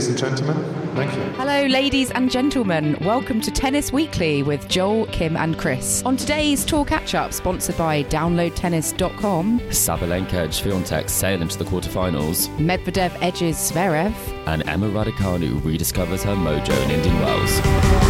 ladies and gentlemen. Thank you. Hello, ladies and gentlemen. Welcome to Tennis Weekly with Joel, Kim, and Chris. On today's tour catch up, sponsored by DownloadTennis.com, Sabalenka edged Swiatek sail into the quarterfinals, Medvedev edges Zverev, and Emma Raducanu rediscovers her mojo in Indian Wells.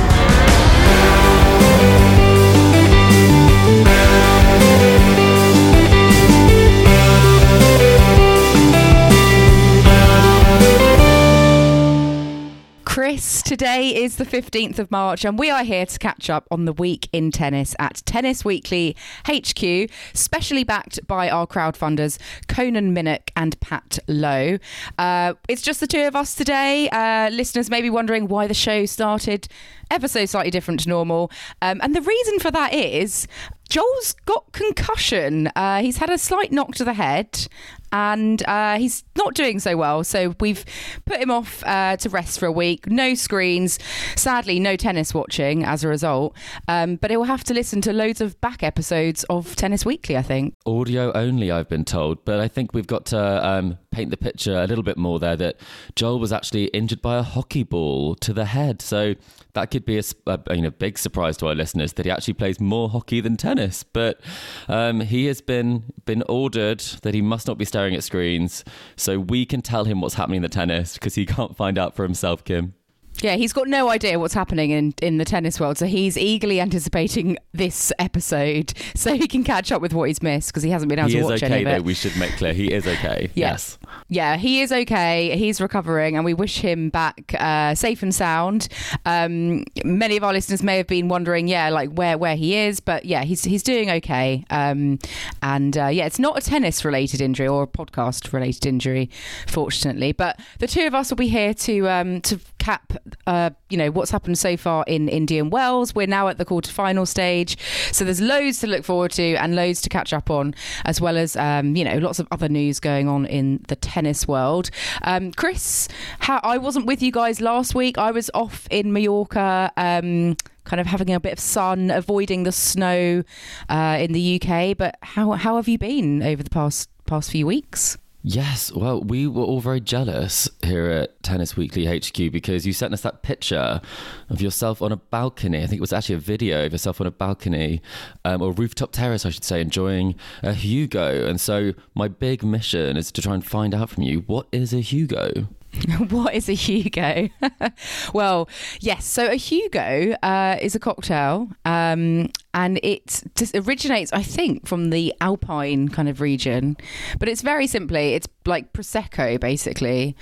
Chris, today is the 15th of March, and we are here to catch up on the week in tennis at Tennis Weekly HQ, specially backed by our crowdfunders, Conan Minnick and Pat Lowe. Uh, it's just the two of us today. Uh, listeners may be wondering why the show started ever so slightly different to normal. Um, and the reason for that is Joel's got concussion. Uh, he's had a slight knock to the head and uh, he's not doing so well. So we've put him off uh, to rest for a week. No screens. Sadly, no tennis watching as a result. Um, but he'll have to listen to loads of back episodes of Tennis Weekly, I think. Audio only, I've been told, but I think we've got to um, paint the picture a little bit more there that Joel was actually injured by a hockey ball to the head. So that could be a, a you know big surprise to our listeners that he actually plays more hockey than tennis. But um, he has been been ordered that he must not be staring at screens, so we can tell him what's happening in the tennis because he can't find out for himself, Kim. Yeah, he's got no idea what's happening in, in the tennis world, so he's eagerly anticipating this episode so he can catch up with what he's missed because he hasn't been able he to watch okay, any of it. though. We should make clear he is okay. Yeah. Yes. Yeah, he is okay. He's recovering, and we wish him back uh, safe and sound. Um, many of our listeners may have been wondering, yeah, like where where he is, but yeah, he's he's doing okay. Um, and uh, yeah, it's not a tennis related injury or a podcast related injury, fortunately. But the two of us will be here to um, to cap, uh, you know, what's happened so far in Indian Wells. We're now at the quarterfinal stage, so there's loads to look forward to and loads to catch up on, as well as um, you know lots of other news going on in the tennis world. Um, Chris, how, I wasn't with you guys last week. I was off in Mallorca. Um, Kind of having a bit of sun, avoiding the snow uh, in the UK. But how how have you been over the past past few weeks? Yes, well, we were all very jealous here at Tennis Weekly HQ because you sent us that picture of yourself on a balcony. I think it was actually a video of yourself on a balcony um, or rooftop terrace, I should say, enjoying a Hugo. And so my big mission is to try and find out from you what is a Hugo? what is a Hugo? well, yes. So a Hugo uh, is a cocktail, um, and it just originates, I think, from the Alpine kind of region. But it's very simply, it's like prosecco, basically,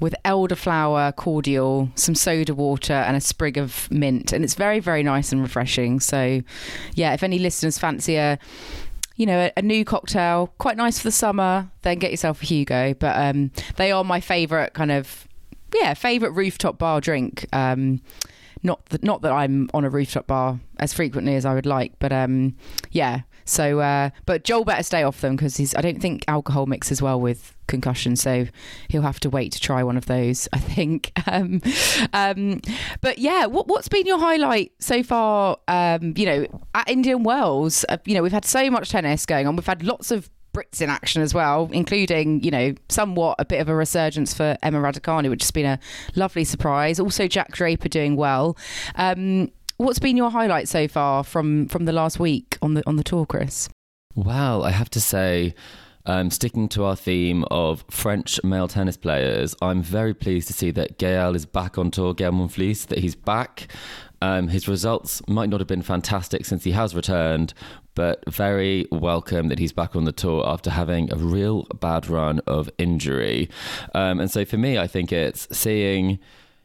with elderflower cordial, some soda water, and a sprig of mint, and it's very, very nice and refreshing. So, yeah, if any listeners fancy a you know, a, a, new cocktail, quite nice for the summer, then get yourself a Hugo. But um, they are my favourite kind of, yeah, favourite rooftop bar drink. Um, not that, not that I'm on a rooftop bar as frequently as I would like, but um, yeah. So, uh, but Joel better stay off them because he's. I don't think alcohol mixes well with concussion, so he'll have to wait to try one of those. I think. Um, um, but yeah, what, what's been your highlight so far? Um, you know, at Indian Wells, uh, you know, we've had so much tennis going on. We've had lots of Brits in action as well, including, you know, somewhat a bit of a resurgence for Emma Raducanu, which has been a lovely surprise. Also, Jack Draper doing well. Um, what's been your highlight so far from from the last week on the on the tour, Chris? Well, I have to say, um, sticking to our theme of French male tennis players, I'm very pleased to see that Gael is back on tour, Gael Monfils, that he's back. Um, his results might not have been fantastic since he has returned, but very welcome that he's back on the tour after having a real bad run of injury. Um, and so for me, I think it's seeing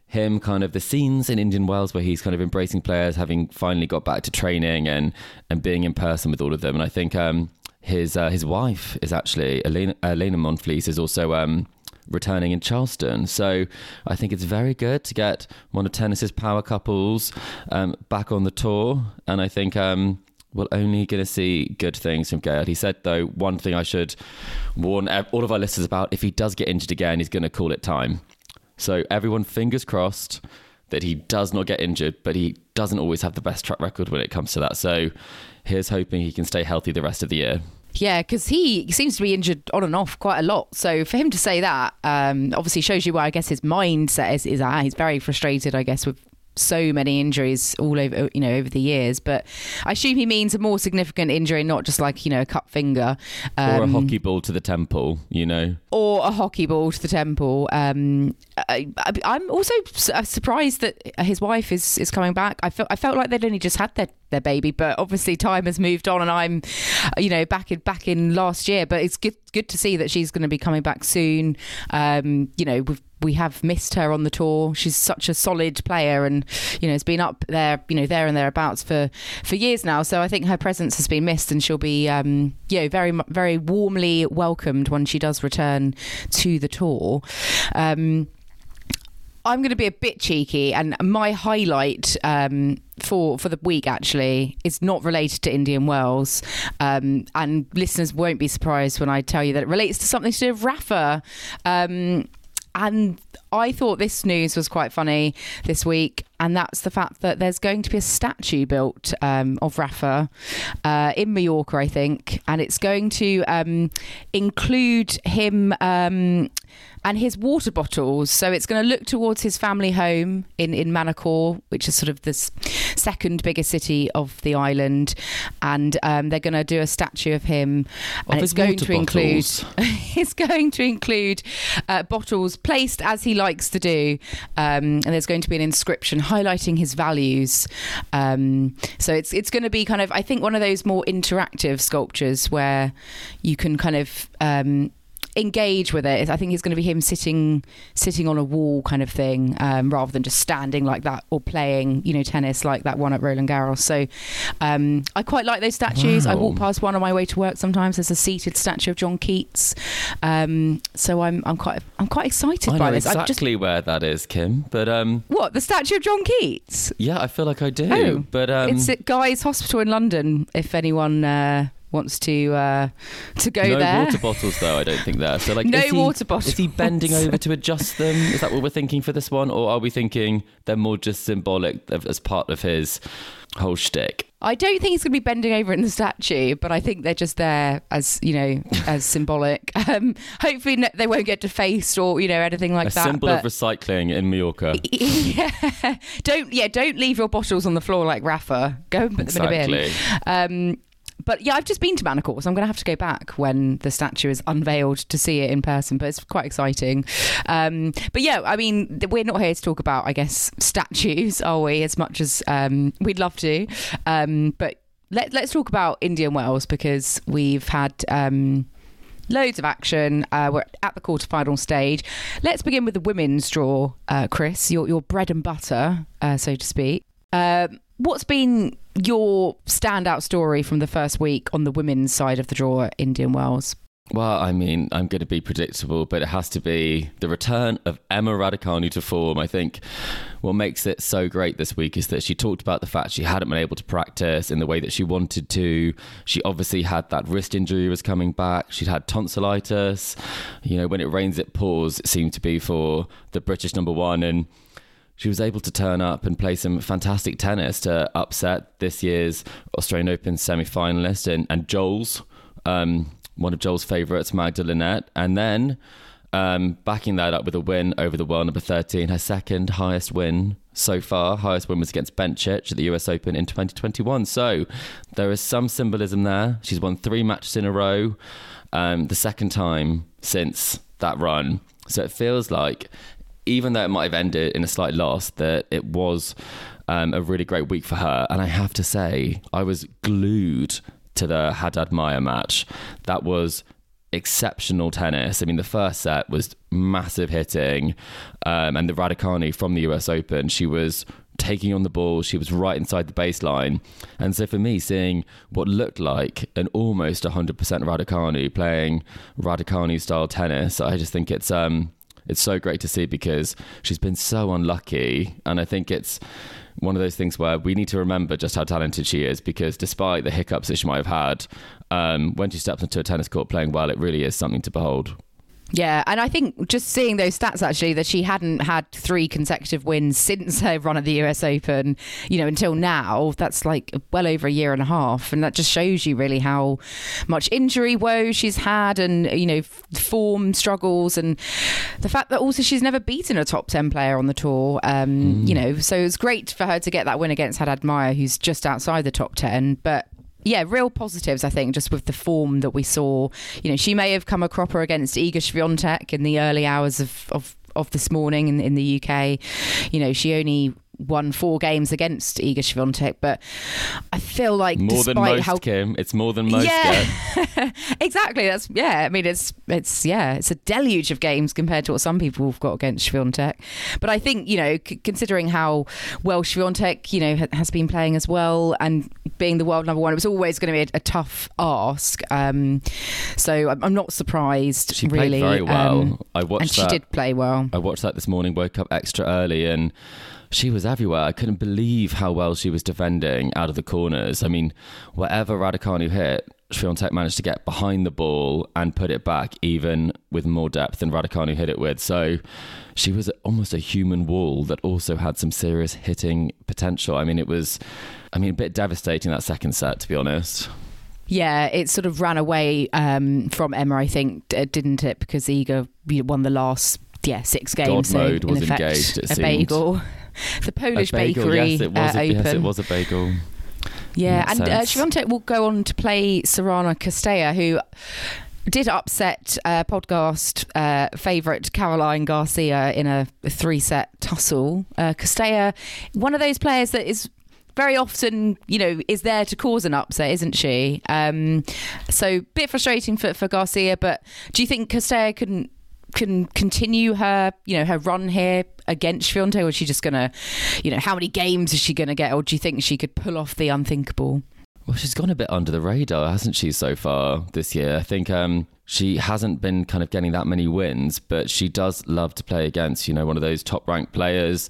him kind of the scenes in Indian Wells where he's kind of embracing players, having finally got back to training and and being in person with all of them. And I think um, his uh, his wife is actually Elena, Elina Monfils is also um, returning in Charleston. So I think it's very good to get one of tennis's power couples um, back on the tour, and I think. Um, we're only going to see good things from Gael. He said, though, one thing I should warn all of our listeners about if he does get injured again, he's going to call it time. So, everyone, fingers crossed that he does not get injured, but he doesn't always have the best track record when it comes to that. So, here's hoping he can stay healthy the rest of the year. Yeah, because he seems to be injured on and off quite a lot. So for him to say that, um, obviously shows you where I guess his mindset is, is at. He's very frustrated, I guess, with so many injuries all over you know over the years but i assume he means a more significant injury not just like you know a cut finger um, or a um, hockey ball to the temple you know? Or a hockey ball to the temple um, I, am also uh, surprised that his wife is is coming back. I felt i felt like they'd only just had their their baby but obviously time has moved on and i'm you know back in back in last year but it's good good to see that she's going to be coming back soon. Um, you know we've we have missed her on the tour. She's such a solid player, and you know has been up there, you know, there and thereabouts for for years now. So I think her presence has been missed, and she'll be, um, you know, very very warmly welcomed when she does return to the tour. Um, I'm going to be a bit cheeky, and my highlight um, for for the week actually is not related to Indian Wells, um, and listeners won't be surprised when I tell you that it relates to something to do with Rafa. Um, and I thought this news was quite funny this week, and that's the fact that there's going to be a statue built um, of Rafa uh, in Mallorca, I think, and it's going to um, include him um, and his water bottles. So it's going to look towards his family home in, in Manacor, which is sort of the second biggest city of the island. And um, they're going to do a statue of him. Of and it's going to include it's going to include uh, bottles placed as he likes to do. Um, and there's going to be an inscription highlighting his values. Um, so it's it's going to be kind of I think one of those more interactive sculptures where you can kind of um, engage with it. I think it's going to be him sitting sitting on a wall kind of thing, um, rather than just standing like that or playing, you know, tennis like that one at Roland Garros. So um, I quite like those statues. Wow. I walk past one on my way to work sometimes. There's a seated statue of John Keats. Um, so I'm I'm quite I'm quite excited I by know this. Exactly just, where that is, Kim. But um, what the statue of John Keats? Yeah, I feel like I do. Oh, but um, it's at Guy's Hospital in London. If anyone. Uh, wants to uh, to go no there. No water bottles, though. I don't think there. So like, no he, water bottles. Is he bending over to adjust them? Is that what we're thinking for this one, or are we thinking they're more just symbolic of, as part of his whole shtick? I don't think he's going to be bending over in the statue, but I think they're just there as you know, as symbolic. Um, hopefully, they won't get defaced or you know anything like a that. A symbol of recycling in Mallorca. Yeah, don't yeah, don't leave your bottles on the floor like Rafa. Go and put exactly. them in a bin. Um, but yeah, I've just been to Manacor, so I'm going to have to go back when the statue is unveiled to see it in person. But it's quite exciting. Um, but yeah, I mean, we're not here to talk about, I guess, statues, are we? As much as um, we'd love to. Um, but let, us talk about Indian Wells because we've had um, loads of action. Uh, we're at the quarterfinal stage. Let's begin with the women's draw, uh, Chris, your, your bread and butter, uh, so to speak. Uh, what's been your standout story from the first week on the women's side of the draw at Indian Wells? Well, I mean, I'm going to be predictable, but it has to be the return of Emma Raducanu to form. I think what makes it so great this week is that she talked about the fact she hadn't been able to practice in the way that she wanted to. She obviously had that wrist injury was coming back. She'd had tonsillitis. You know, when it rains, it pours. It seemed to be for the British number one, and she was able to turn up and play some fantastic tennis to upset this year's Australian Open semi finalist and, and Joel's, um, one of Joel's favourites, Magda Linette. And then um, backing that up with a win over the world number 13, her second highest win so far. Highest win was against Bencic at the US Open in 2021. So there is some symbolism there. She's won three matches in a row, um, the second time since that run. So it feels like even though it might have ended in a slight loss, that it was um, a really great week for her. And I have to say, I was glued to the Haddad Maia match. That was exceptional tennis. I mean, the first set was massive hitting, um, and the Raducanu from the US Open, she was taking on the ball. She was right inside the baseline. And so for me, seeing what looked like an almost 100% Raducanu playing Raducanu style tennis, I just think it's um it's so great to see because she's been so unlucky. And I think it's one of those things where we need to remember just how talented she is because despite the hiccups that she might have had, um, when she steps into a tennis court playing well, it really is something to behold. Yeah, and I think just seeing those stats actually that she hadn't had three consecutive wins since her run at the US Open, you know, until now, that's like well over a year and a half, and that just shows you really how much injury woe she's had, and you know, form struggles, and the fact that also she's never beaten a top ten player on the tour. Um, mm. You know, so it's great for her to get that win against Haddad Maia, who's just outside the top ten, but yeah, real positives, I think, just with the form that we saw. You know, she may have come a cropper against Iga Swiatek in the early hours of, of, of this morning in, in the UK. You know, she only won four games against Iga Swiatek, but I feel like more than most, how, Kim. It's more than most. Yeah, exactly. That's yeah. I mean, it's it's yeah, it's a deluge of games compared to what some people have got against Swiatek. But I think you know, c- considering how well Swiatek you know ha- has been playing as well, and being the world number one, it was always going to be a, a tough ask. Um, so I'm, I'm, not surprised. She really. played very well. Um, I watched. And that. she did play well. I watched that this morning. Woke up extra early and she was everywhere. I couldn't believe how well she was defending out of the corners. I mean, whatever Raducanu hit, Swiatek managed to get behind the ball and put it back even with more depth than Raducanu hit it with. So she was almost a human wall that also had some serious hitting potential. I mean, it was, I mean, a bit devastating that second set, to be honest. Yeah, it sort of ran away um, from Emma, I think, didn't it? Because Iga won the last yeah six games. God mode so, was effect, engaged. It a seemed. bagel. The Polish bagel, bakery yes, it was uh, a, open. Yes, it was a bagel. Yeah, and uh, Swiatek will go on to play Sorana Cirstea, who did upset uh, podcast uh, favourite Caroline Garcia in a three set tussle. Uh, Cirstea, one of those players that is very often, you know, is there to cause an upset, isn't she? Um, so, bit frustrating for, for Garcia, but do you think Cirstea can can continue her, you know, her run here against Swiatek, or is she just gonna, you know, how many games is she gonna get, or do you think she could pull off the unthinkable? Well, she's gone a bit under the radar, hasn't she, so far this year? I think um, she hasn't been kind of getting that many wins, but she does love to play against, you know, one of those top ranked players.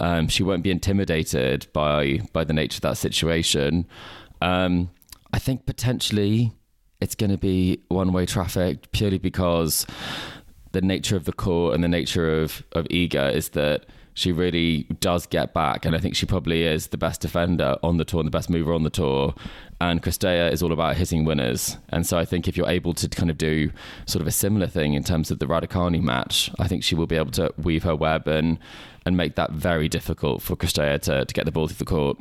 Um, she won't be intimidated by by the nature of that situation. Um, I think potentially it's going to be one way traffic purely because the nature of the court and the nature of of Iga is that she really does get back, and I think she probably is the best defender on the tour and the best mover on the tour. And Cirstea is all about hitting winners, and so I think if you're able to kind of do sort of a similar thing in terms of the Raducanu match, I think she will be able to weave her web and and make that very difficult for Cirstea to, to get the ball through the court.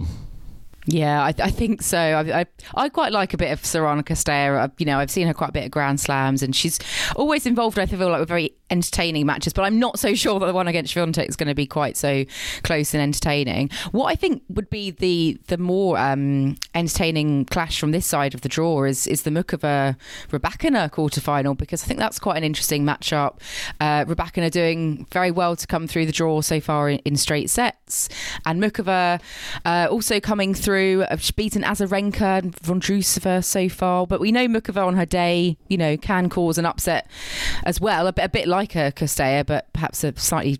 Yeah, I, I think so. I, I, I quite like a bit of Sorana Cirstea. You know, I've seen her quite a bit of Grand Slams, and she's always involved. I feel like with very entertaining matches, but I'm not so sure that the one against Swiatek is going to be quite so close and entertaining. What I think would be the the more um, entertaining clash from this side of the draw is is the Muchova Rybakina quarterfinal because I think that's quite an interesting matchup. Uh, Rybakina doing very well to come through the draw so far in, in straight sets, and Muchova uh, also coming through through. I've beaten Azarenka and Vondrousova so far, but we know Muchova on her day, you know, can cause an upset as well. A bit, a bit like a Cirstea, but perhaps a slightly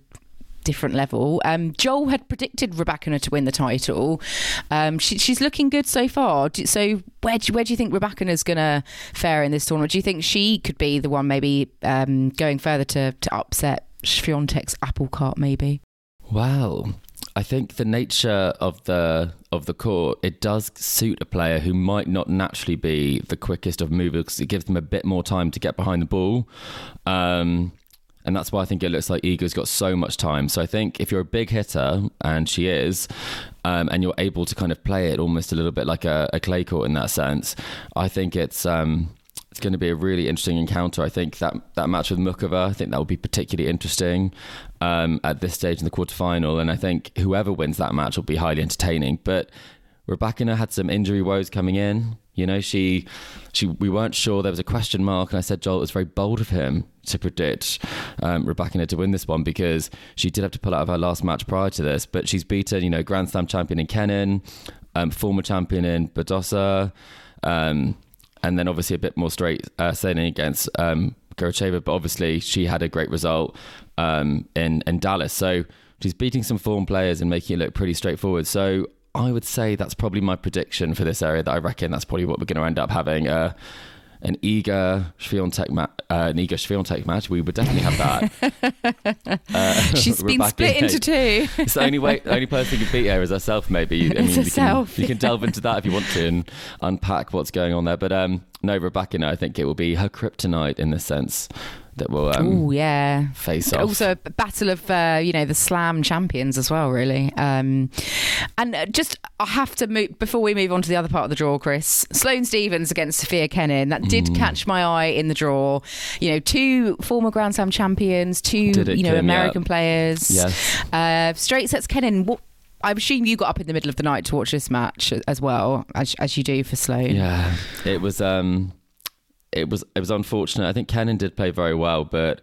different level. Um, Joel had predicted Rybakina to win the title. Um, she, she's looking good so far. So where do, where do you think Rybakina is going to fare in this tournament? Do you think she could be the one maybe um, going further to, to upset Swiatek's apple cart maybe? Well, I think the nature of the of the court it does suit a player who might not naturally be the quickest of movers because it gives them a bit more time to get behind the ball. Um, and that's why I think it looks like Iga's got so much time. So I think if you're a big hitter, and she is, um, and you're able to kind of play it almost a little bit like a, a clay court in that sense, I think it's um, it's going to be a really interesting encounter. I think that that match with Muchova, I think that will be particularly interesting um, at this stage in the quarterfinal, and I think whoever wins that match will be highly entertaining. But Rybakina had some injury woes coming in. You know, she, she, we weren't sure. There was a question mark, and I said, Joel, it was very bold of him to predict um, Rybakina to win this one because she did have to pull out of her last match prior to this. But she's beaten, you know, Grand Slam champion in Kenin, um, former champion in Badosa, um, and then obviously a bit more straight uh, sailing against um. But obviously, she had a great result um, in in Dallas. So she's beating some form players and making it look pretty straightforward. So I would say that's probably my prediction for this area. That I reckon that's probably what we're going to end up having. Uh, an Iga Swiatek ma- uh, an Swiatek match. We would definitely have that. uh, She's been split into two. it's the only way, the only person who can beat her is herself. Maybe I mean, herself. You, can, you can delve into that if you want to and unpack what's going on there. But um, no, Rebecca, no, I think it will be her kryptonite in this sense that will um, oh yeah face off. Also, a battle of uh, you know the slam champions as well, really. Um, and uh, just I have to move before we move on to the other part of the draw, Chris. Sloane Stevens against Sofia Kenin that did mm. catch my eye in the draw. You know, two former Grand Slam champions, two you know American players. Yes, uh, straight sets. Kenin. What, I assume you got up in the middle of the night to watch this match as well as, as you do for Sloane. Yeah, it was. Um, it was it was unfortunate. I think Kenin did play very well, but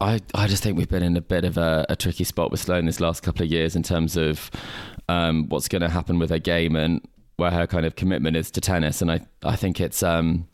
I I just think we've been in a bit of a, a tricky spot with Sloane this last couple of years in terms of um, what's going to happen with her game and where her kind of commitment is to tennis. And I I think it's um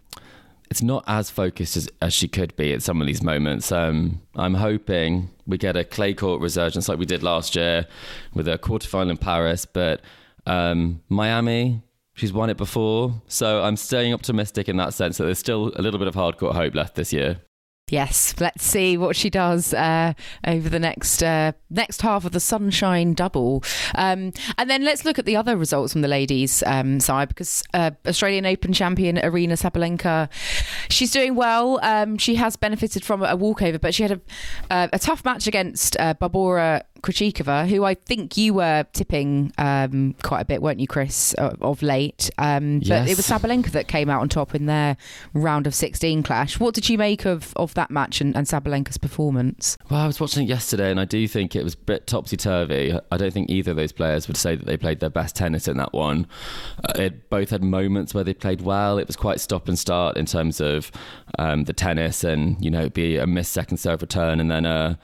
it's not as focused as, as she could be at some of these moments. Um, I'm hoping we get a clay court resurgence like we did last year with a quarterfinal in Paris, but um, Miami She's won it before, so I'm staying optimistic in that sense that there's still a little bit of hardcore hope left this year. Yes, let's see what she does uh, over the next uh, next half of the Sunshine Double, um, and then let's look at the other results from the ladies' um, side because uh, Australian Open champion Aryna Sabalenka, she's doing well. Um, she has benefited from a walkover, but she had a, a tough match against uh, Barbora Krejcikova, who I think you were tipping um, quite a bit, weren't you, Chris, of, of late? Um, yes. But it was Sabalenka that came out on top in their round of 16 clash. What did you make of, of that match and, and Sabalenka's performance? Well, I was watching it yesterday and I do think it was a bit topsy turvy. I don't think either of those players would say that they played their best tennis in that one. Uh, it both had moments where they played well. It was quite stop and start in terms of um, the tennis and, you know, be a missed second serve return and then a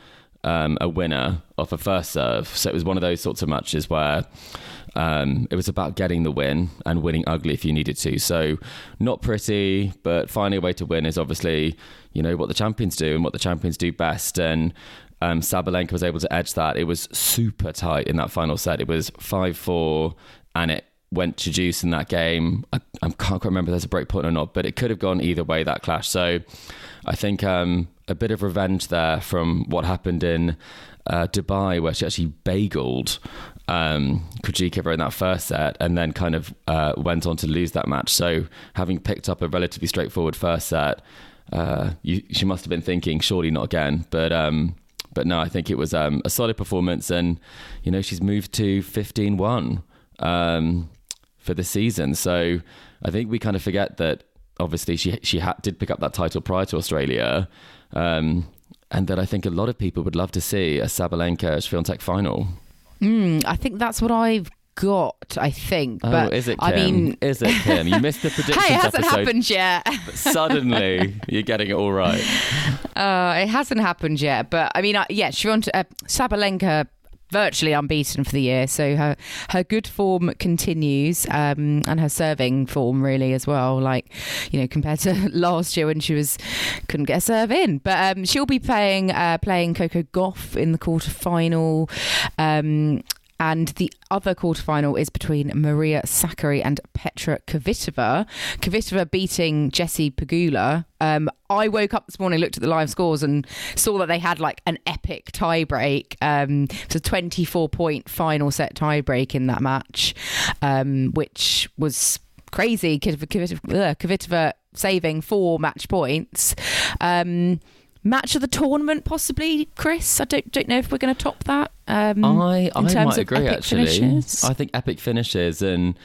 um, a winner off a first serve. So it was one of those sorts of matches where um, it was about getting the win and winning ugly if you needed to. So not pretty, but finding a way to win is obviously you know what the champions do and what the champions do best. And um, Sabalenka was able to edge that. It was super tight in that final set. It was five four, and it went to juice in that game. I, I can't quite remember if there's a break point or not, but it could have gone either way that clash. So I think um, a bit of revenge there from what happened in uh, Dubai, where she actually bageled um, Krejcikova in that first set, and then kind of uh, went on to lose that match. So having picked up a relatively straightforward first set, uh, you, she must have been thinking, surely not again. But um, but no, I think it was um, a solid performance, and you know she's moved to 15-1 um, for the season. So I think we kind of forget that obviously she she ha- did pick up that title prior to Australia, um, and that I think a lot of people would love to see a Sabalenka Swiatek final. Mm, I think that's what I've got, I think. Oh, but is it? Kim? I mean, is it Kim? You missed the predictions. hey, it hasn't episode, happened yet. suddenly, you're getting it all right. Uh, it hasn't happened yet, but I mean, uh, yeah, Shivant, uh, Sabalenka virtually unbeaten for the year. So her her good form continues, um, and her serving form really as well. Like you know, compared to last year when she was couldn't get a serve in, but um, she'll be playing uh, playing Coco Gauff in the quarter final. Um, and the other quarterfinal is between Maria Sakkari and Petra Kvitova. Kvitova beating Jessie Pegula. Um, I woke up this morning, looked at the live scores, and saw that they had like an epic tiebreak. Um, it's a 24 point final set tiebreak in that match, um, which was crazy. Kvitova, Kvitova saving four match points. Um, match of the tournament, possibly, Chris. I don't don't know if we're going to top that. Um, I I might agree. Actually, finishes. I think epic finishes and.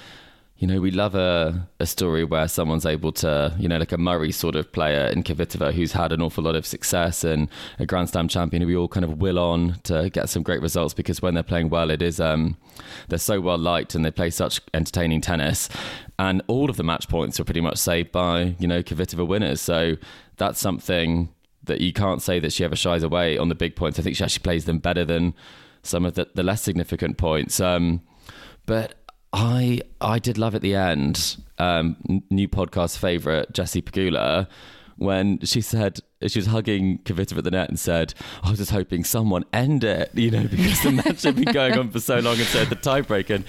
you know, we love a, a story where someone's able to, you know, like a Murray sort of player in Kvitova who's had an awful lot of success and a Grand Slam champion who we all kind of will on to get some great results because when they're playing well, it is, um, they're so well liked and they play such entertaining tennis. And all of the match points were pretty much saved by, you know, Kvitova winners. So that's something that you can't say that she ever shies away on the big points. I think she actually plays them better than some of the, the less significant points. Um, but I I did love at the end. Um, new podcast favorite Jessie Pegula, when she said she was hugging Kvitova at the net and said, I was just hoping someone end it, you know, because the match had been going on for so long and so the tiebreak and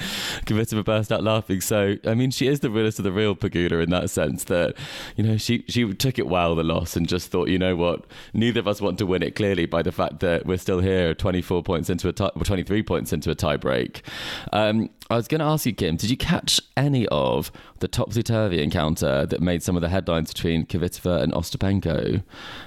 Kvitova burst out laughing. So, I mean, she is the realest of the real Pegula in that sense that, you know, she, she took it well, the loss, and just thought, you know what, neither of us want to win it clearly by the fact that we're still here 24 points into a tie, 23 points into a tiebreak. Um, I was going to ask you, Kim, did you catch any of the topsy-turvy encounter that made some of the headlines between Kvitova and Ostapenko?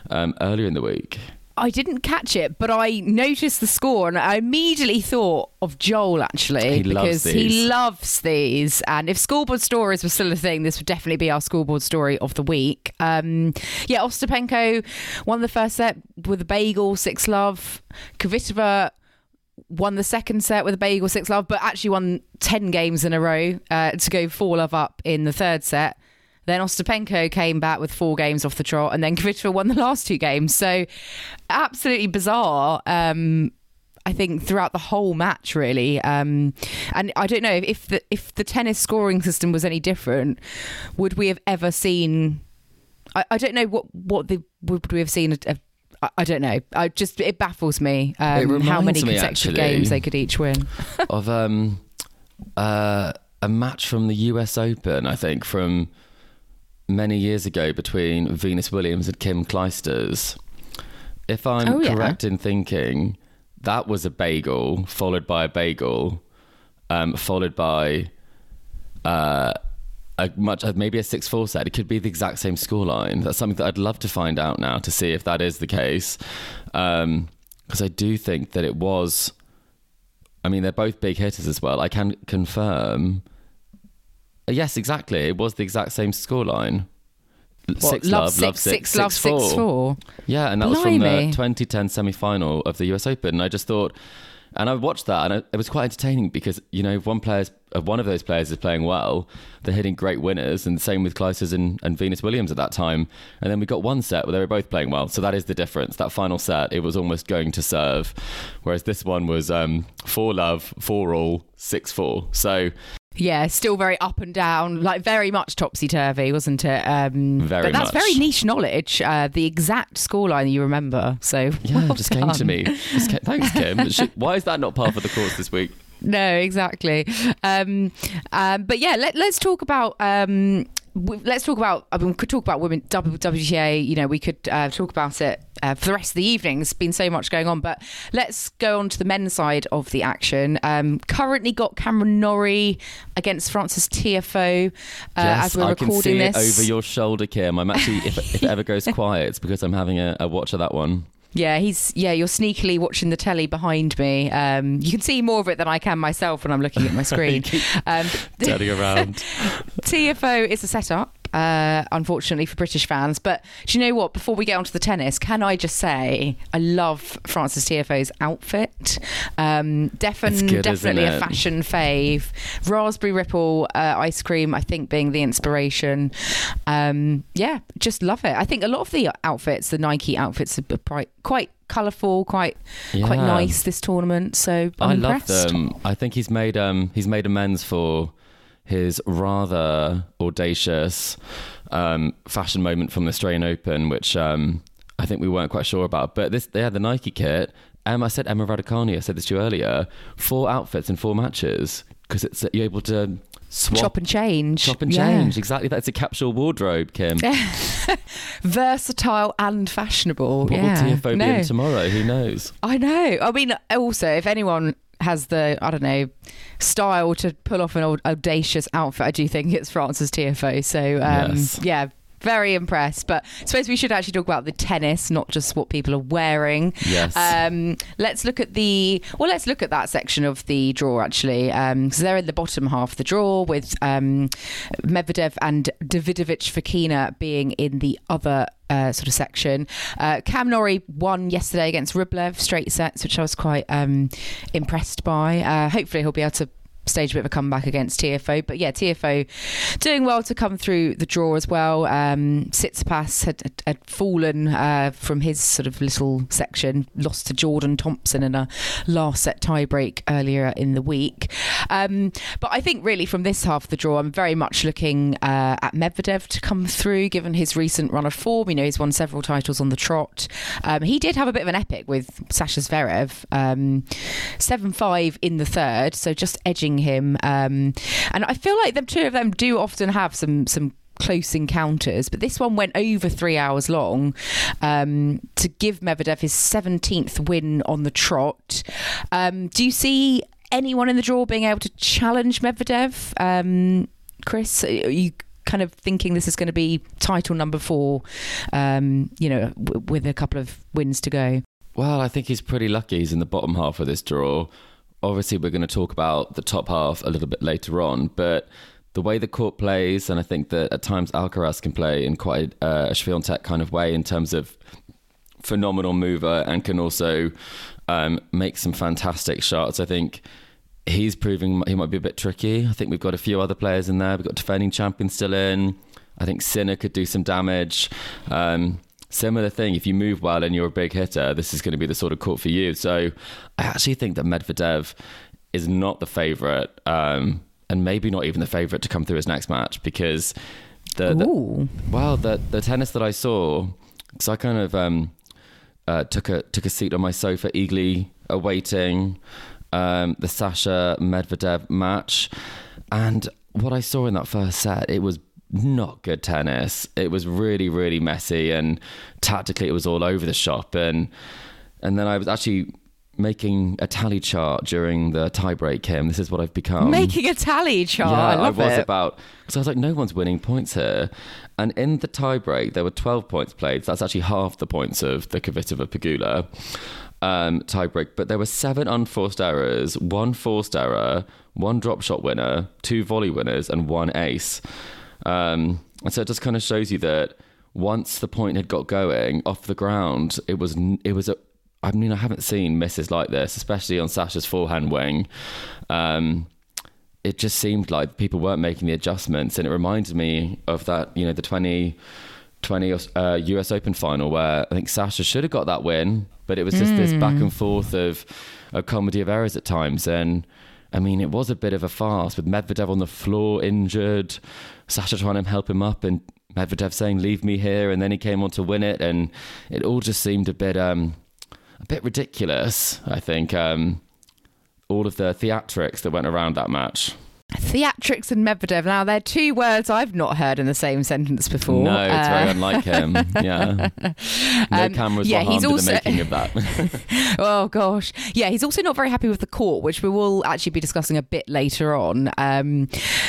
um, earlier in the week. I didn't catch it, but I noticed the score and I immediately thought of Joel actually he because he loves these. And if scoreboard stories were still a thing, this would definitely be our scoreboard story of the week. Um, yeah, Ostapenko won the first set with a bagel, six love. Kvitova won the second set with a bagel, six love, but actually won 10 games in a row uh, to go four love up in the third set. Then Ostapenko came back with four games off the trot, and then Kvitova won the last two games. So absolutely bizarre. Um, I think throughout the whole match, really, um, and I don't know if the if the tennis scoring system was any different, would we have ever seen? I, I don't know what what the would we have seen a, a I don't know. I just it baffles me um, it how many consecutive games they could each win. of um, uh, a match from the U.S. Open, I think, from many years ago between Venus Williams and Kim Clijsters. If I'm Oh, yeah. correct in thinking, that was a bagel followed by a bagel, um, followed by uh, a much maybe a six four set. It could be the exact same scoreline. That's something that I'd love to find out now to see if that is the case, because I do think that it was. I mean, they're both big hitters as well. I can confirm. Uh, Yes, exactly. It was the exact same scoreline. Six love, love six, six, love four. six four. Yeah, and that was from the 2010 semi final of the US Open. And I just thought, and I watched that, and it, was quite entertaining because you know if one player's if one of those players is playing well, they're hitting great winners, and the same with Clijsters and, and Venus Williams at that time. And then we got one set where they were both playing well, so that is the difference. That final set, it was almost going to serve, whereas this one was um, four love, four all, six four. So Yeah, still very up and down, like very much topsy turvy, wasn't it? Um, Very but that's much. very niche knowledge. Uh, the exact scoreline you remember. So yeah, well just came to me. Just ca- Thanks, Kim. Should- Why is that not part of the course this week? No, exactly. Um, um, but yeah, let, let's talk about. Um, let's talk about. I mean, we could talk about women WTA. You know, we could uh, talk about it uh, for the rest of the evening. There's been so much going on, but let's go on to the men's side of the action. Um, currently got Cameron Norrie against Francis Tiafoe uh, as we're I recording can see this. it over your shoulder, Kim. I'm actually, if, if it ever goes quiet, it's because I'm having a, a watch of that one. Yeah, he's yeah. You're sneakily watching the telly behind me. Um, you can see more of it than I can myself when I'm looking at my screen. um, Turning around. Tiafoe is a setup, uh, unfortunately for British fans. But do you know what? Before we get onto the tennis, can I just say I love Francis Tiafoe's outfit. Um, defin- good, definitely a fashion fave. Raspberry Ripple uh, ice cream, I think, being the inspiration. Um, yeah, just love it. I think a lot of the outfits, the Nike outfits, are quite quite colourful, quite quite nice this tournament. So I'm I love impressed. them. I think he's made um he's made amends for his rather audacious um, fashion moment from the Australian Open, which um, I think we weren't quite sure about. But this, yeah, the Nike kit. Um, I said Emma Raducanu. I said this to you earlier. Four outfits in four matches because it's you're able to swap, Chop and change. chop and Yeah. change. Exactly. That's a capsule wardrobe, Kim. versatile and fashionable. What yeah. will Tiafoe be no, tomorrow? Who knows? I know. I mean, also, if anyone has the I don't know style to pull off an old audacious outfit, I do think it's Francis Tiafoe. So um, Yes. yeah. Very impressed. But I suppose we should actually talk about the tennis, not just what people are wearing. Yes. Um, let's look at the well. Let's look at that section of the draw actually, because they're in the bottom half of the draw with um, Medvedev and Davidovich Fokina being in the other uh, sort of section. Uh, Cam Norrie won yesterday against Rublev straight sets, which I was quite um, impressed by. Uh, hopefully, he'll be able to stage a bit of a comeback against Tiafoe. But yeah, Tiafoe doing well to come through the draw as well. Um, Tsitsipas had, had, had fallen uh, from his sort of little section, lost to Jordan Thompson in a last set tiebreak earlier in the week. Um, but I think really from this half of the draw, I'm very much looking uh, at Medvedev to come through, given his recent run of form. You know, he's won several titles on the trot. Um, he did have a bit of an epic with Sasha Zverev, um, 7 5 in the third, so just edging him. Um, and I feel like the two of them do often have some some close encounters, but this one went over three hours long um, to give Medvedev his 17th win on the trot. Um, do you see anyone in the draw being able to challenge Medvedev? Um, Chris, are you kind of thinking this is going to be title number four, um, you know, w- with a couple of wins to go? Well, I think he's pretty lucky. He's in the bottom half of this draw. Obviously, we're going to talk about the top half a little bit later on, but the way the court plays, and I think that at times Alcaraz can play in quite a, a Swiatek kind of way in terms of phenomenal mover and can also um, make some fantastic shots. I think he's proving he might be a bit tricky. I think we've got a few other players in there. We've got defending champion still in. I think Sinner could do some damage. Um, similar thing, if you move well and you're a big hitter, this is going to be the sort of court for you. So I actually think that Medvedev is not the favourite, um, and maybe not even the favourite to come through his next match because the, the well, the the tennis that I saw, because I kind of um, uh, took a took a seat on my sofa, eagerly awaiting um, the Sasha Medvedev match, and what I saw in that first set, it was not good tennis. It was really, really messy, and tactically, it was all over the shop. And and then I was actually making a tally chart during the tiebreak. Kim, this is what I've become. Making a tally chart. Yeah, I, love was it. about because I was like, no one's winning points here. And in the tiebreak, there were 12 points played. That's actually half the points of the Kvitova Pegula um, tiebreak. But there were seven unforced errors, one forced error, one drop shot winner, two volley winners, and one ace. Um, and so it just kind of shows you that once the point had got going off the ground, it was it was a. I mean, I haven't seen misses like this, especially on Sasha's forehand wing. Um, it just seemed like people weren't making the adjustments, and it reminded me of that, you know, the 2020 uh, US Open final where I think Sasha should have got that win, but it was just mm. this back and forth of a comedy of errors at times, and I mean, it was a bit of a farce with Medvedev on the floor injured, Sasha trying to help him up, and Medvedev saying "Leave me here," and then he came on to win it, and it all just seemed a bit, um, a bit ridiculous. I think um, all of the theatrics that went around that match. Theatrics and Medvedev. Now, they're two words I've not heard in the same sentence before. No, it's uh, very unlike him. Yeah. No um, cameras yeah, he's also... the making of that. oh, gosh. Yeah, he's also not very happy with the court, which we will actually be discussing a bit later on. Um,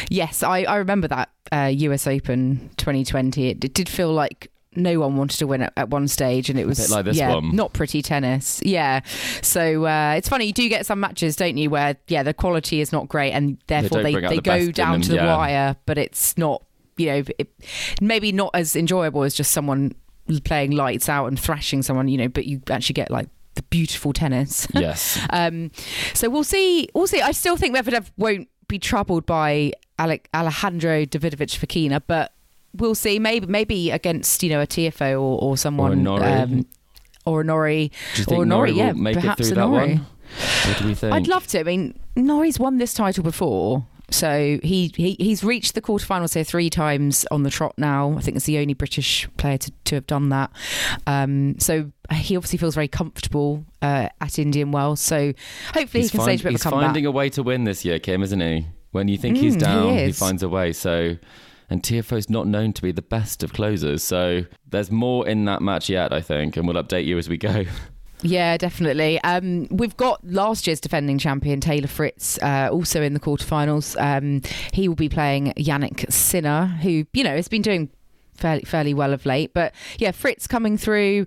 yes, I, I remember that uh, US Open 2020. It, it did feel like no one wanted to win at, at one stage, and it was like yeah, one. not pretty tennis. Yeah, so uh, it's funny you do get some matches, don't you, where yeah the quality is not great, and therefore they they, they the go down to the yeah. wire, but it's not you know it, maybe not as enjoyable as just someone playing lights out and thrashing someone, you know, but you actually get like the beautiful tennis. Yes. um, so we'll see. We'll see. I still think Medvedev won't be troubled by Alec, Alejandro Davidovich Fokina, but we'll see. Maybe maybe against you know a Tiafoe or, or someone or a Norrie, um, or a Norrie, or a Norrie, yeah, make perhaps it through a that one? What do we think? I'd love to. I mean, Norrie's won this title before. So he, he he's reached the quarterfinals here three times on the trot now. I think it's the only British player to, to have done that. Um, so he obviously feels very comfortable uh, at Indian Wells. So hopefully he's he can find, stage a bit of a comeback. He's finding a way to win this year, Kim, isn't he? When you think mm, he's down, he, he finds a way. So and Tiafoe's not known to be the best of closers. So there's more in that match yet, I think, and we'll update you as we go. Yeah, definitely. Um, we've got last year's defending champion Taylor Fritz uh, also in the quarterfinals. Um, he will be playing Jannik Sinner, who you know has been doing fairly fairly well of late. But yeah, Fritz coming through.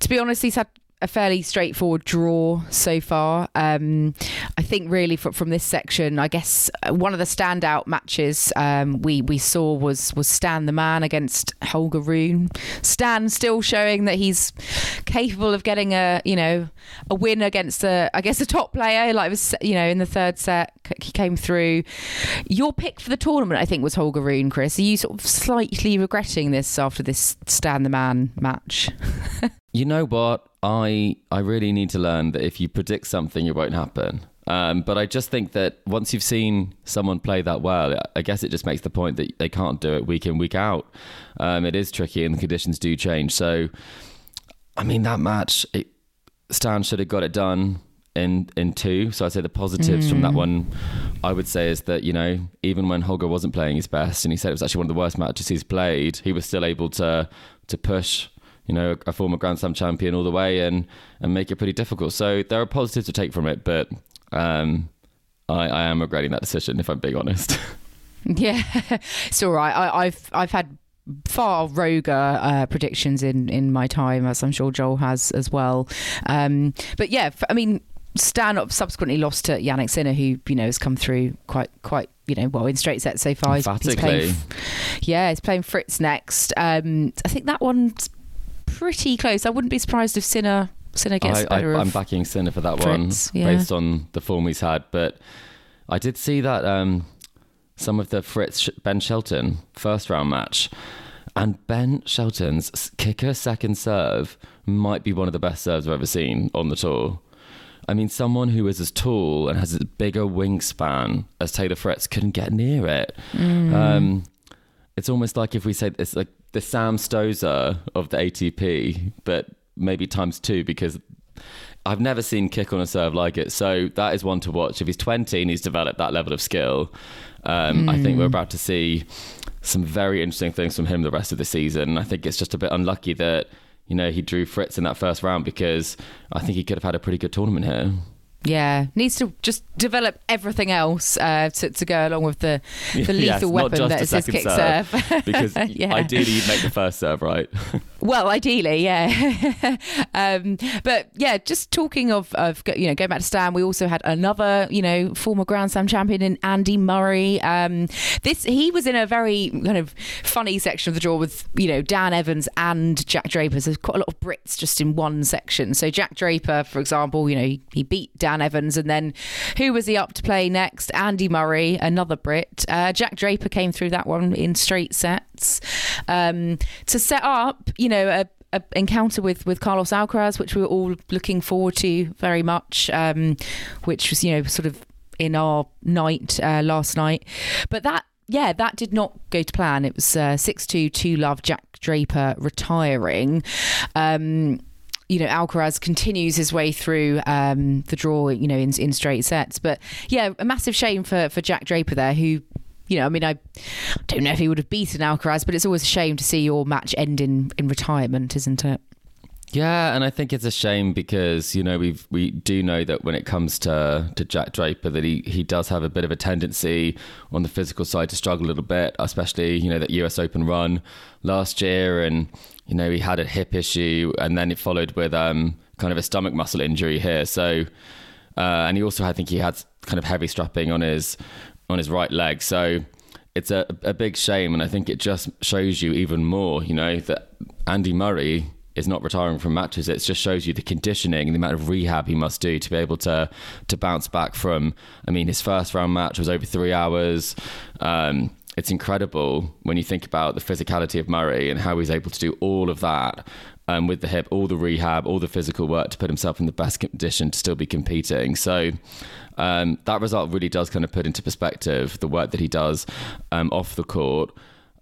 To be honest, he's had a fairly straightforward draw so far. Um, I think really from, from this section, I guess uh, one of the standout matches um, we we saw was was Stan the Man against Holger Rune. Stan still showing that he's capable of getting a you know a win against a I guess a top player like was you know in the third set he came through. Your pick for the tournament I think was Holger Rune. Chris, are you sort of slightly regretting this after this Stan the Man match? You know what? I I really need to learn that if you predict something, it won't happen. Um, but I just think that once you've seen someone play that well, I guess it just makes the point that they can't do it week in week out. Um, it is tricky, and the conditions do change. So, I mean, that match, it, Stan should have got it done in in two. So I'd say the positives mm. from that hmm. one, I would say, is that you know even when Holger wasn't playing his best, and he said it was actually one of the worst matches he's played, he was still able to to push you know, a former Grand Slam champion all the way and, and make it pretty difficult. So there are positives to take from it, but um, I, I am regretting that decision, if I'm being honest. Yeah, it's all right. I, I've I've had far roguer uh, predictions in in my time, as I'm sure Joel has as well. Um, but yeah, I mean, Stan subsequently lost to Jannik Sinner, who you know has come through quite quite you know well in straight sets so far. He's, he's playing, yeah, he's playing Fritz next. Um, I think that one's pretty close. I wouldn't be surprised if Sinner Sinner gets I, better. I, am backing Sinner for that Fritz, one yeah. based on the form he's had. But I did see that um, some of the Fritz Ben Shelton first round match, and Ben Shelton's kicker second serve might be one of the best serves I've ever seen on the tour. I mean, someone who is as tall and has a bigger wingspan as Taylor Fritz couldn't get near it. Mm. Um, it's almost like if we say it's like the Sam Stosur of the ATP, but maybe times two because I've never seen kick on a serve like it. So that is one to watch. If he's 20 and he's developed that level of skill, um, mm. I think we're about to see some very interesting things from him the rest of the season. I think it's just a bit unlucky that you know he drew Fritz in that first round because I think he could have had a pretty good tournament here. Yeah, needs to just develop everything else uh, to, to go along with the, the lethal yes, weapon that is his kick serve. serve. because yeah. ideally you'd make the first serve, right? well, ideally, yeah. um, but yeah, just talking of, of, you know, going back to Stan, we also had another, you know, former Grand Slam champion in Andy Murray. Um, this He was in a very kind of funny section of the draw with, you know, Dan Evans and Jack Draper. So there's quite a lot of Brits just in one section. So Jack Draper, for example, you know, he, he beat Dan Evans. And then who was he up to play next? Andy Murray, another Brit. Uh, Jack Draper came through that one in straight sets um, to set up, you know, a, a encounter with with Carlos Alcaraz, which we were all looking forward to very much, um, which was you know sort of in our night uh, last night, but that. Yeah, that did not go to plan. It was uh, six two two love Jack Draper retiring. Um, you know, Alcaraz continues his way through um, the draw, you know, in, in straight sets. But yeah, a massive shame for, for Jack Draper there, who, you know, I mean, I don't know if he would have beaten Alcaraz, but it's always a shame to see your match end in, in retirement, isn't it? Yeah, and I think it's a shame because you know we we do know that when it comes to to Jack Draper that he he does have a bit of a tendency on the physical side to struggle a little bit, especially you know that US Open run last year and you know, he had a hip issue and then it followed with um, kind of a stomach muscle injury here. So, uh, and he also, I think he had kind of heavy strapping on his on his right leg. So it's a, a big shame. And I think it just shows you even more, you know, that Andy Murray is not retiring from matches. It just shows you the conditioning the amount of rehab he must do to be able to to bounce back from. I mean, his first round match was over three hours. Um, it's incredible when you think about the physicality of Murray and how he's able to do all of that um, with the hip, all the rehab, all the physical work to put himself in the best condition to still be competing. So um, that result really does kind of put into perspective the work that he does um, off the court.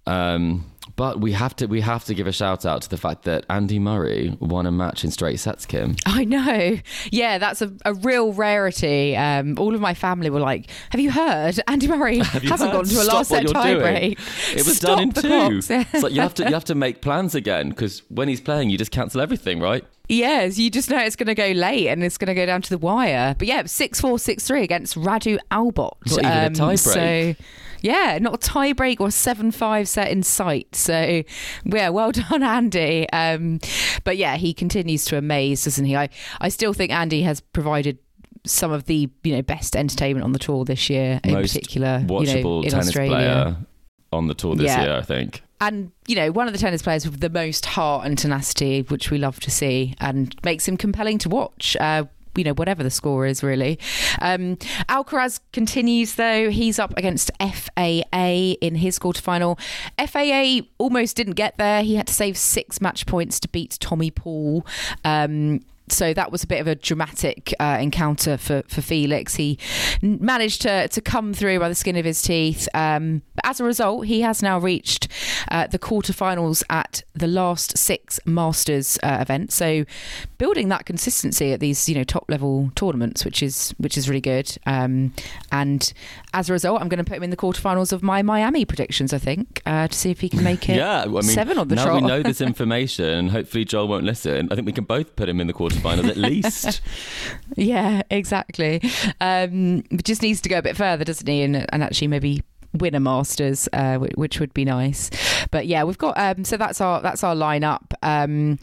Um, but we have to we have to give a shout out to the fact that Andy Murray won a match in straight sets, Kim. I know. Yeah, that's a, a real rarity. Um, all of my family were like, "Have you heard? Andy Murray hasn't heard? gone to a Stop last set tiebreak. It was Stop done in two. it's like you have to you have to make plans again because when he's playing, you just cancel everything, right? Yes, you just know it's going to go late and it's going to go down to the wire. But yeah, six four six three against Radu Albot. Not even um, a tiebreak. So Yeah, not a tie break or 7 5 set in sight. So, yeah, well done, Andy. Um, but yeah, he continues to amaze, doesn't he? I, I still think Andy has provided some of the you know best entertainment on the tour this year, in Most particular. Watchable you know, in tennis Australia. player on the tour this Yeah. year, I think. and you know one of the tennis players with the most heart and tenacity which we love to see and makes him compelling to watch uh, you know whatever the score is really. Um, alcaraz continues though. He's up against faa in his quarterfinal. Faa almost didn't get there. He had to save six match points to beat tommy paul. Um, so that was a bit of a dramatic uh, encounter for, for Felix. He managed to, to come through by the skin of his teeth. Um, but as a result, he has now reached uh, the quarterfinals at the last six Masters uh, events. So building that consistency at these you know top level tournaments, which is which is really good. Um, and as a result, I'm going to put him in the quarterfinals of my Miami predictions. I think uh, to see if he can make it. Yeah, I mean, seven on the now trot. we know this information. hopefully, Joel won't listen. I think we can both put him in the quarterfinals at least. Yeah, exactly. Um, just needs to go a bit further, doesn't he? And, and actually maybe win a Masters, uh, which would be nice. But yeah, we've got um, so that's our that's our lineup, um,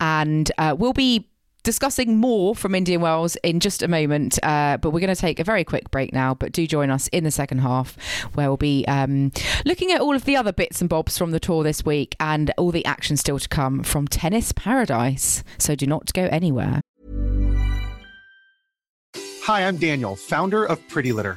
and uh, we'll be discussing more from Indian Wells in just a moment. Uh, but we're going to take a very quick break now. But do join us in the second half, where we'll be um, looking at all of the other bits and bobs from the tour this week and all the action still to come from Tennis Paradise. So do not go anywhere. Hi, I'm Daniel, founder of Pretty Litter.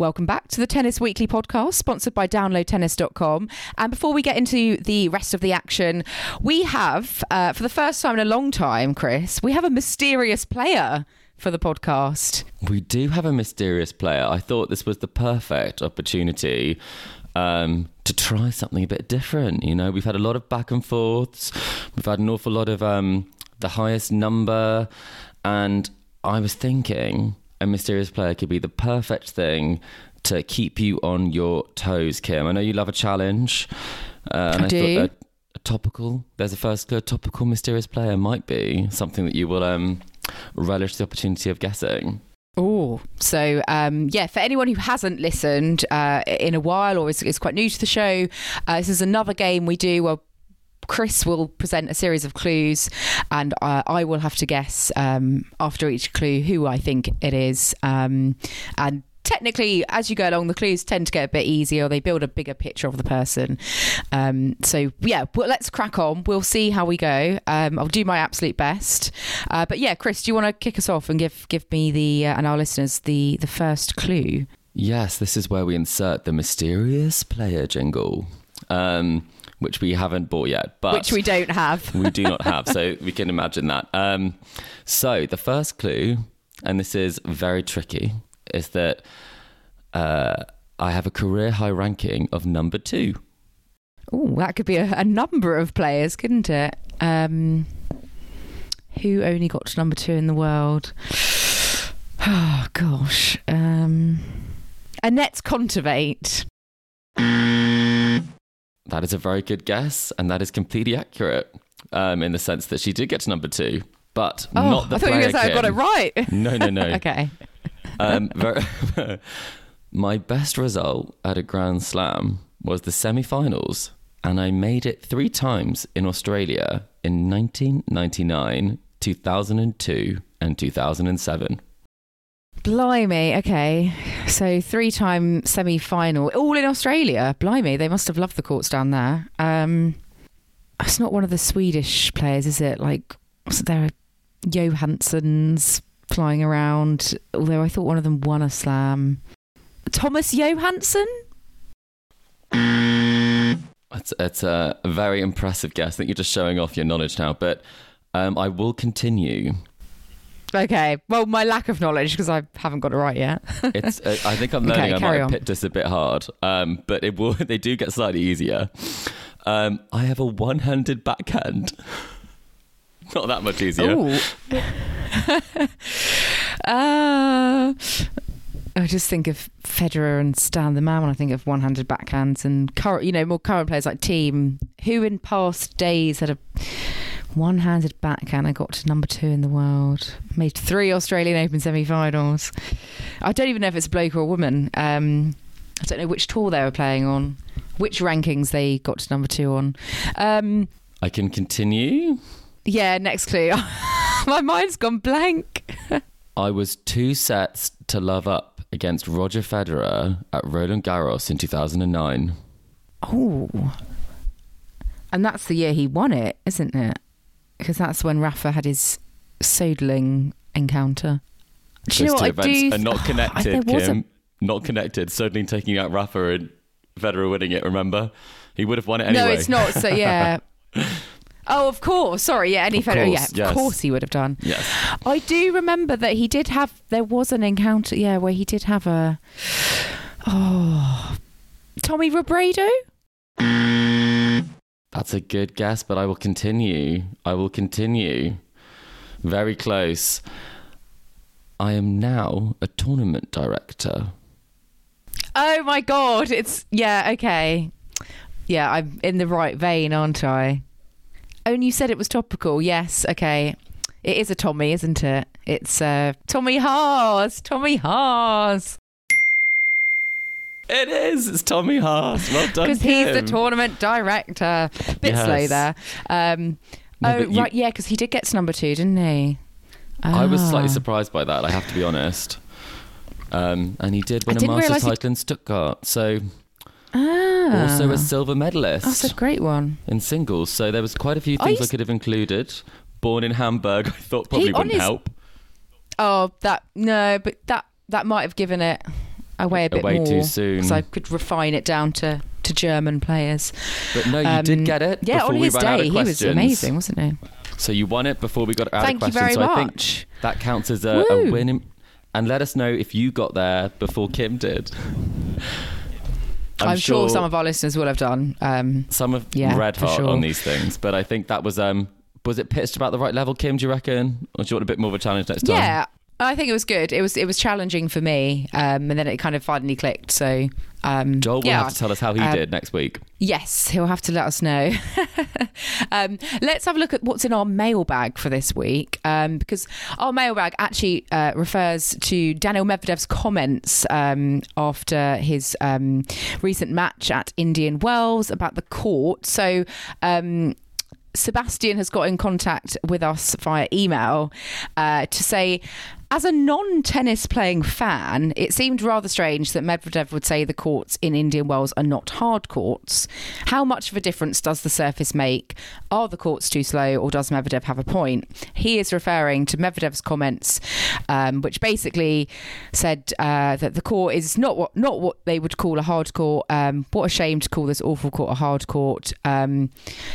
Welcome back to the Tennis Weekly podcast, sponsored by DownloadTennis.com. And before we get into the rest of the action, we have, uh, for the first time in a long time, Chris, we have a mysterious player for the podcast. We do have a mysterious player. I thought this was the perfect opportunity um, to try something a bit different. You know, we've had a lot of back and forths, we've had an awful lot of um, the highest number, and I was thinking a mysterious player could be the perfect thing to keep you on your toes, Kim. I know you love a challenge. Uh, and I do. thought a, a topical, there's a first clue, topical mysterious player might be something that you will um, relish the opportunity of guessing. Oh, so um, yeah, for anyone who hasn't listened uh, in a while or is, is quite new to the show, uh, this is another game we do where Chris will present a series of clues, and uh, I will have to guess um, after each clue who I think it is. Um, and technically, as you go along, the clues tend to get a bit easier. They build a bigger picture of the person. Um, so yeah, well, let's crack on. We'll see how we go. Um, I'll do my absolute best. Uh, but yeah, Chris, do you want to kick us off and give give me the uh, and our listeners the the first clue? Yes, this is where we insert the mysterious player jingle, um, which we haven't bought yet, but Which we don't have. we do not have. So we can imagine that. Um, so the first clue, and this is very tricky, is that uh, I have a career high ranking of number two. Oh, that could be a, a number of players, couldn't it? Um, who only got to number two in the world? Oh gosh, um, Anett Kontaveit. That is a very good guess, and that is completely accurate um, in the sense that she did get to number two, but Oh, not the I thought you were going to say I got it right. No, no, no. okay. Um, ver- my best result at a Grand Slam was the semi finals, and I made it three times in Australia in 1999, 2002, and 2007. Blimey, okay. So three time semi final, all in Australia. Blimey, they must have loved the courts down there. Um, it's not one of the Swedish players, is it? Like, was there Johanssons flying around? Although I thought one of them won a slam. Thomas Johansson? It's, it's a very impressive guess. I think you're just showing off your knowledge now, but um, I will continue. Okay. Well, my lack of knowledge because I haven't got it right yet. It's. Uh, I think I'm Okay, learning. I might carry have on. picked this a bit hard, um, but it will. They do get slightly easier. Um, I have a one-handed backhand. Not that much easier. Uh, I just think of Federer and Stan the Man when I think of one-handed backhands and current, you know, more current players like Thiem, who in past days had a one-handed backhand I got to number two in the world, made three Australian Open semi-finals. I don't even know if it's a bloke or a woman. Um, I don't know which tour they were playing on, which rankings they got to number two on. Um, I can continue. yeah, next clue. My mind's gone blank. I was two sets to love up against Roger Federer at Roland Garros in 2009. Oh. And that's the year he won it, isn't it? Because that's when Rafa had his Soderling encounter. Do you know Those what I do? are not connected, there was a- Not connected. Soderling taking out Rafa and Federer winning it. Remember, he would have won it anyway. No, it's not. So yeah. oh, of course. Sorry. Yeah, any Of Federer. Yeah, course, of yes. course he would have done. Yes. I do remember that he did have. There was an encounter. Yeah, where he did have a. Oh, Tommy Robredo. That's a good guess, but I will continue. I will continue. Very close. I am now a tournament director. Oh my god! It's yeah. Okay. Yeah, I'm in the right vein, aren't I? Oh, and you said it was topical. Yes. Okay. It is a Tommy, isn't it? It's uh, Tommy Haas. Tommy Haas. It is. It's Tommy Haas. Well done. Because he's the tournament director. Bit Yes. slow there. Um, No, oh, you- right. Yeah, because he did get to number two, didn't he? I was slightly Ah. surprised by that. I have to be honest. Um, and he did win I a Masters title in Stuttgart. So Ah. also a silver medalist That's a great one. in singles. So there was quite a few things I, used- could have included. Born in Hamburg, I thought probably He- wouldn't his- help. Oh, that no, but that that might have given it away a bit Away more. too soon. Because I could refine it down to, to German players. But no, you Um, did get it. Yeah, on his day, he was amazing, wasn't he? So you won it before we got out Thank of you questions. very so I much. think that counts as a, a win. in- And let us know if you got there before Kim did. I'm, sure, some of our listeners will have done. Um, some of Yeah, red hot sure. on these things, but I think that was um was it pitched about the right level, Kim? Do you reckon, or do you want a bit more of a challenge next time? yeah, I think it was good. It was it was challenging for me, um, and then it kind of finally clicked. So um, Joel will yeah. have to tell us how he Um, did next week. Yes, he'll have to let us know. um, let's have a look at what's in our mailbag for this week, um, because our mailbag actually uh, refers to Daniel Medvedev's comments um, after his um, recent match at Indian Wells about the court. So. Um, Sebastian has got in contact with us via email uh, to say, as a non tennis playing fan, it seemed rather strange that Medvedev would say the courts in Indian Wells are not hard courts. How much of a difference does the surface make? Are the courts too slow or does Medvedev have a point? He is referring to Medvedev's comments, um, which basically said uh, that the court is not what not what they would call a hard court. Um, what a shame to call this awful court a hard court. Um,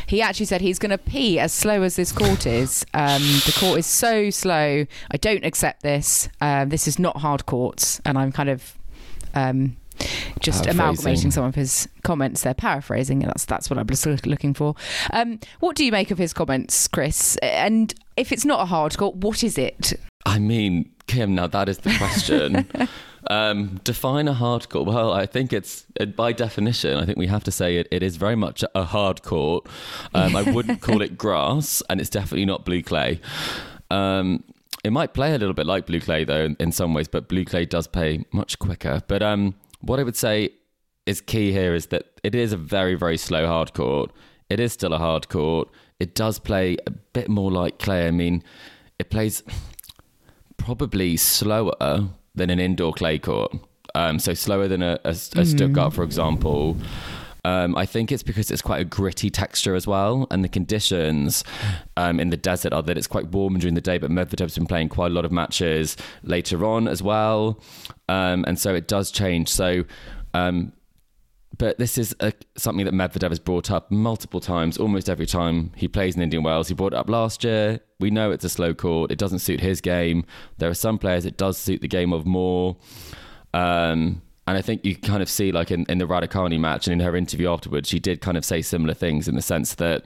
he actually said he's going to pee as slow as this court is. Um, the court is so slow. I don't accept this. Um, this is not hard courts, and I'm kind of. Um, just amalgamating some of his comments there, paraphrasing. and That's that's what I'm just looking for. Um, what do you make of his comments, Chris? And if it's not a hard court, what is it? I mean, Kim, now that is the question. um, define a hard court. Well, I think it's, uh, by definition, I think we have to say it, it is very much a hard court. Um, I wouldn't call it grass, and it's definitely not blue clay. Um, it might play a little bit like blue clay, though, in, in some ways, but blue clay does play much quicker. But um, what I would say is key here is that it is a very, very slow hard court. It is still a hard court. it does play a bit more like clay. I mean, it plays probably slower than an indoor clay court. Um, so slower than a, a, a Stuttgart, for example. Um, I think it's because it's quite a gritty texture as well, and the conditions um, in the desert are that it's quite warm during the day. But Medvedev's been playing quite a lot of matches later on as well, um, and so it does change. So. Um, but this is a, something that Medvedev has brought up multiple times, almost every time he plays in Indian Wells. He brought it up last year. We know it's a slow court. It doesn't suit his game. There are some players it does suit the game of more. Um, and I think you kind of see, like in, in the Raducanu match and in her interview afterwards, she did kind of say similar things in the sense that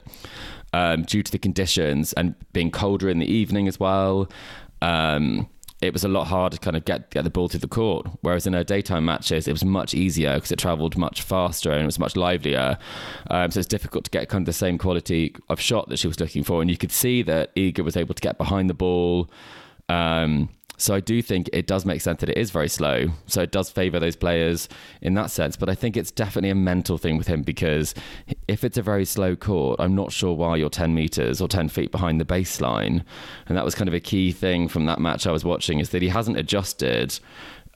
um, due to the conditions and being colder in the evening as well, um, it was a lot harder to kind of get, get the ball through the court. Whereas in her daytime matches, it was much easier because it travelled much faster and it was much livelier. Um, so it's difficult to get kind of the same quality of shot that she was looking for. And you could see that Iga was able to get behind the ball. Um, so I do think it does make sense that it is very slow. So it does favour those players in that sense. But I think it's definitely a mental thing with him because if it's a very slow court, I'm not sure why you're 10 metres or 10 feet behind the baseline. And that was kind of a key thing from that match I was watching is that he hasn't adjusted.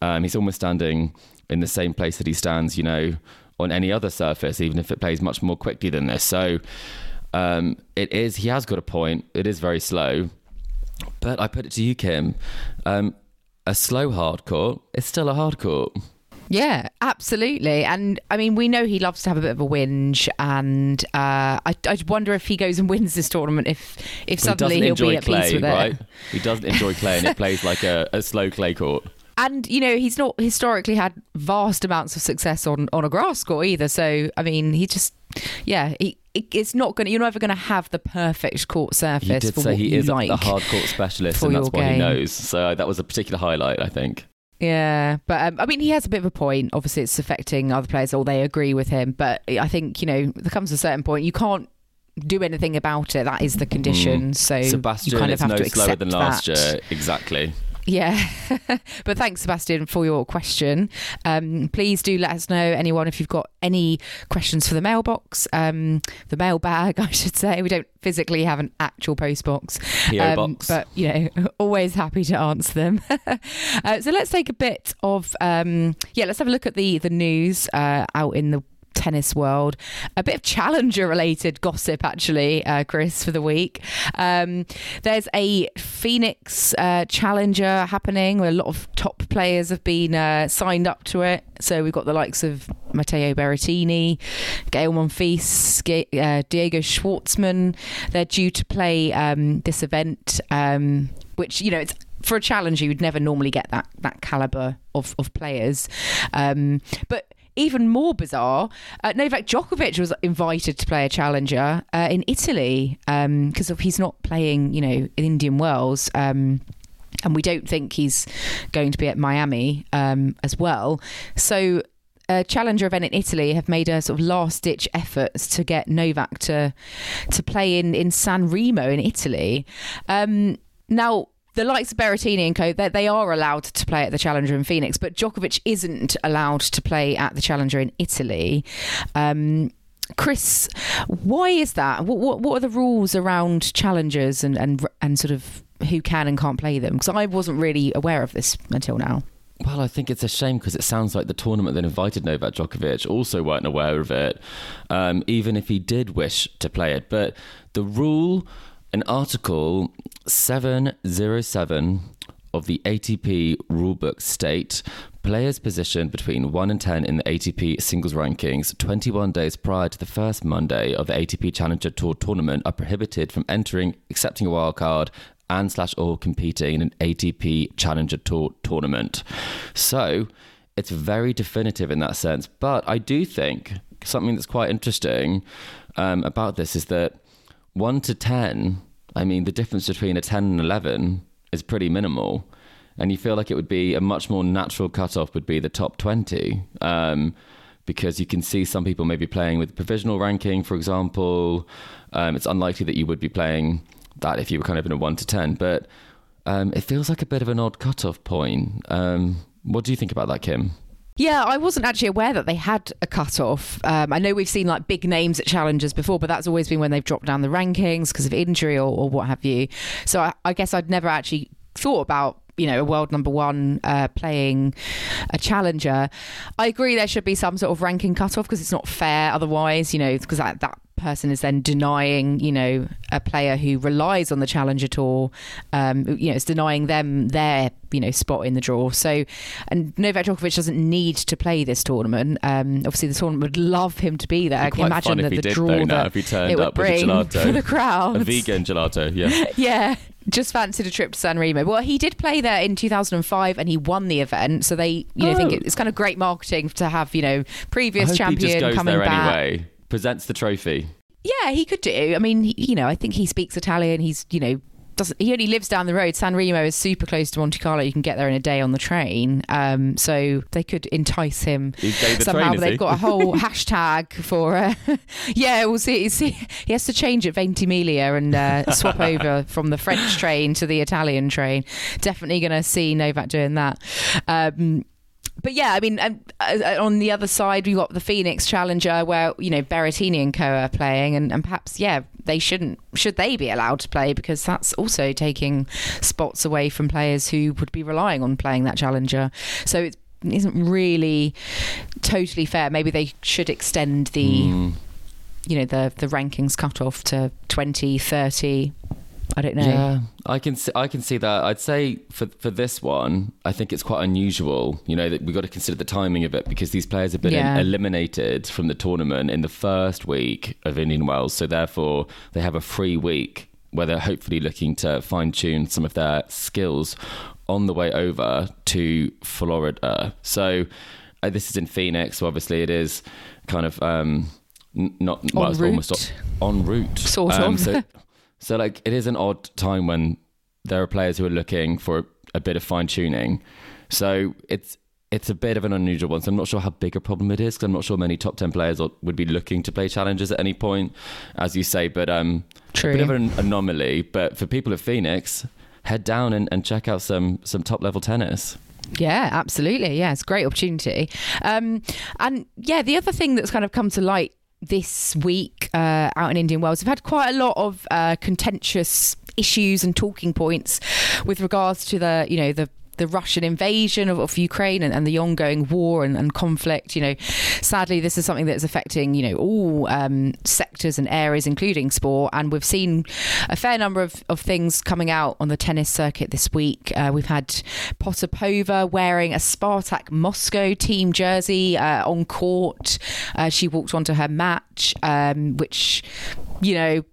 Um, he's almost standing in the same place that he stands, you know, on any other surface, even if it plays much more quickly than this. So um, it is, he has got a point. It is very slow. But I put it to you, Kim. Um, a slow hard court is still a hard court. Yeah, absolutely. And I mean, we know he loves to have a bit of a whinge, and uh, I, I wonder if he goes and wins this tournament, if if suddenly he will be at clay, peace with right? it. He doesn't enjoy clay, and it plays like a, a slow clay court. And you know, he's not historically had vast amounts of success on on a grass court either. So I mean, he just yeah, he, it's not going. to You're never going to have the perfect court surface. He did for say what he you is like a hard court specialist, and that's what he knows. So that was a particular highlight, I think. Yeah, but um, I mean, he has a bit of a point. Obviously, it's affecting other players, or they agree with him. But I think you know there comes a certain point you can't do anything about it. That is the condition. So Mm. Sebastian, you kind of have no to slower accept than last that. year. Exactly. Yeah. but thanks, Sebastian, for your question. Um, please do let us know, anyone, if you've got any questions for the mailbox, um, the mailbag, I should say. We don't physically have an actual post box. Um, box. But, you know, always happy to answer them. uh, so let's take a bit of, um, yeah, let's have a look at the, the news uh, out in the tennis world. A bit of challenger related gossip, actually, uh, Chris, for the week. Um, there's a Phoenix uh, challenger happening where a lot of top players have been uh, signed up to it. So we've got the likes of Matteo Berrettini, Gael Monfils, uh, Diego Schwartzman. They're due to play um, this event, um, which, you know, it's for a challenge, you'd never normally get that that caliber of of players. Um, but even more bizarre, uh, Novak Djokovic was invited to play a challenger uh, in Italy because of he's not playing, you know, in Indian Wells. Um, and we don't think he's going to be at Miami um, as well. So a challenger event in Italy have made a sort of last ditch efforts to get Novak to to play in in San Remo in Italy. Um, now the likes of Berrettini and co, they, they are allowed to play at the Challenger in Phoenix, but Djokovic isn't allowed to play at the Challenger in Italy. Um, Chris, why is that? What, what what are the rules around challengers and and and sort of who can and can't play them? Because I wasn't really aware of this until now. Well, I think it's a shame because it sounds like the tournament that invited Novak Djokovic also weren't aware of it, um, even if he did wish to play it. But the rule in Article 707 of the ATP rulebook state players positioned between 1 and 10 in the ATP singles rankings 21 days prior to the first Monday of the ATP Challenger Tour tournament are prohibited from entering, accepting a wildcard, and slash or competing in an ATP Challenger Tour tournament. So it's very definitive in that sense. But I do think something that's quite interesting um, about this is that 1 to 10, I mean, the difference between a 10 and 11 is pretty minimal. And you feel like it would be a much more natural cutoff would be the top 20. Um, because you can see some people maybe playing with provisional ranking, for example. Um, it's unlikely that you would be playing that if you were kind of in a 1 to 10. But um, it feels like a bit of an odd cutoff point. Um, what do you think about that, Kim? Yeah, I wasn't actually aware that they had a cut-off. Um, I know we've seen like big names at challenges before, but that's always been when they've dropped down the rankings because of injury or, or what have you. So I, I guess I'd never actually thought about you know a world number one uh, playing a challenger. I agree there should be some sort of ranking cutoff because it's not fair otherwise. You know because that, that person is then denying you know a player who relies on the challenger tour. Um, you know it's denying them their you know spot in the draw. So and Novak Djokovic doesn't need to play this tournament. Um, obviously the tournament would love him to be there. I can imagine that the did, draw though, that if he turned it would up with a bring gelato. for the crowd. A vegan gelato, yeah. Yeah. Just fancied a trip to San Remo. Well, he did play there in 2005 and he won the event. So they, you know, think Oh. it's kind of great marketing to have, you know, previous champion coming back. anyway. Presents the trophy. Yeah, he could do. I mean, he, you know, I think he speaks Italian. He's, you know, doesn't he only lives down the road? San Remo is super close to Monte Carlo. You can get there in a day on the train. Um, so they could entice him somehow. Train, they've he? got a whole hashtag for. Uh, yeah, we'll see. see. He has to change at Ventimiglia and uh, swap over from the French train to the Italian train. Definitely going to see Novak doing that. Um, but yeah, I mean, um, uh, on the other side, we've got the Phoenix Challenger, where you know Berrettini and co are playing, and, and perhaps yeah, they shouldn't should they be allowed to play because that's also taking spots away from players who would be relying on playing that Challenger. So it isn't really totally fair. Maybe they should extend the Mm. you know the the rankings cut off to 20, 30. I don't know. Yeah, I can see, I can see that. I'd say for for this one, I think it's quite unusual. You know that we've got to consider the timing of it because these players have been Yeah. eliminated from the tournament in the first week of Indian Wells, so therefore they have a free week where they're hopefully looking to fine tune some of their skills on the way over to Florida. So uh, this is in Phoenix, so obviously it is kind of um, n- not well, En almost on route, Sort Um, of. so so like it is an odd time when there are players who are looking for a bit of fine tuning. So it's it's a bit of an unusual one. So I'm not sure how big a problem it is because I'm not sure many top ten players would be looking to play challenges at any point, as you say. But um, True. a bit of an anomaly. But for people at Phoenix, head down and, and check out some some top level tennis. Yeah, absolutely. Yeah, it's a great opportunity. Um, and yeah, the other thing that's kind of come to light this week uh, out in Indian Wells, we've had quite a lot of uh, contentious issues and talking points with regards to the, you know, the the Russian invasion of, of Ukraine and, and the ongoing war and, and conflict. You know, sadly, this is something that's affecting, you know, all um, sectors and areas, including sport. And we've seen a fair number of, of things coming out on the tennis circuit this week. Uh, we've had Potapova wearing a Spartak Moscow team jersey uh, on court. Uh, she walked onto her match, um, which, you know,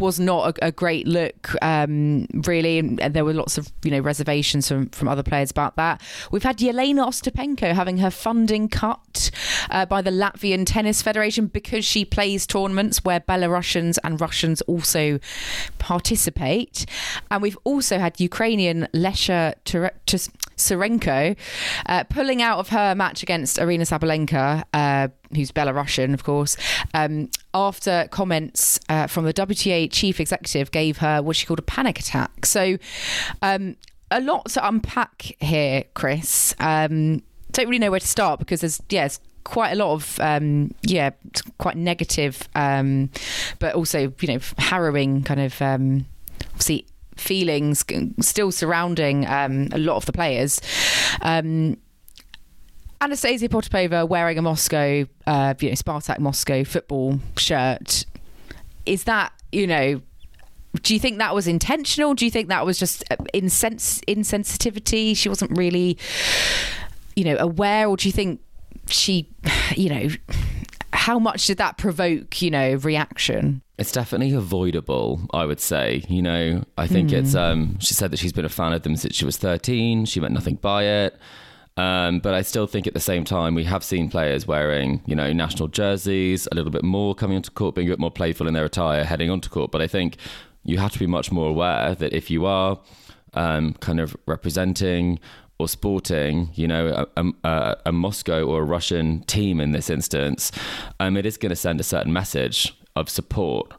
was not a, a great look, um, really, and, there were lots of you know reservations from from other players about that. We've had Yelena Ostapenko having her funding cut uh, by the Latvian Tennis Federation because she plays tournaments where Belarusians and Russians also participate, and we've also had Ukrainian Lesya Tsurenko uh, pulling out of her match against Aryna Sabalenka. Uh, who's Belarusian, of course, um, after comments uh, from the WTA chief executive gave her what she called a panic attack. So, um, a lot to unpack here, Chris. Um, don't really know where to start because there's, it's quite a lot of, um, yeah, quite negative, um, but also, you know, harrowing kind of, um, obviously, feelings still surrounding um, a lot of the players. Um, Anastasia Potapova wearing a Moscow, uh, you know, Spartak Moscow football shirt. Is that, you know, do you think that was intentional? Do you think that was just uh, insens- insensitivity? She wasn't really, you know, aware, or do you think she, you know, how much did that provoke, you know, reaction? It's definitely avoidable, I would say. You know, I think it's. Um, she said that she's been a fan of them since she was 13. She meant nothing by it. Um, but I still think at the same time, we have seen players wearing, you know, national jerseys, a little bit more coming onto court, being a bit more playful in their attire, heading onto court. But I think you have to be much more aware that if you are um, kind of representing or sporting, you know, a, a, a Moscow or a Russian team in this instance, um, it is going to send a certain message of support.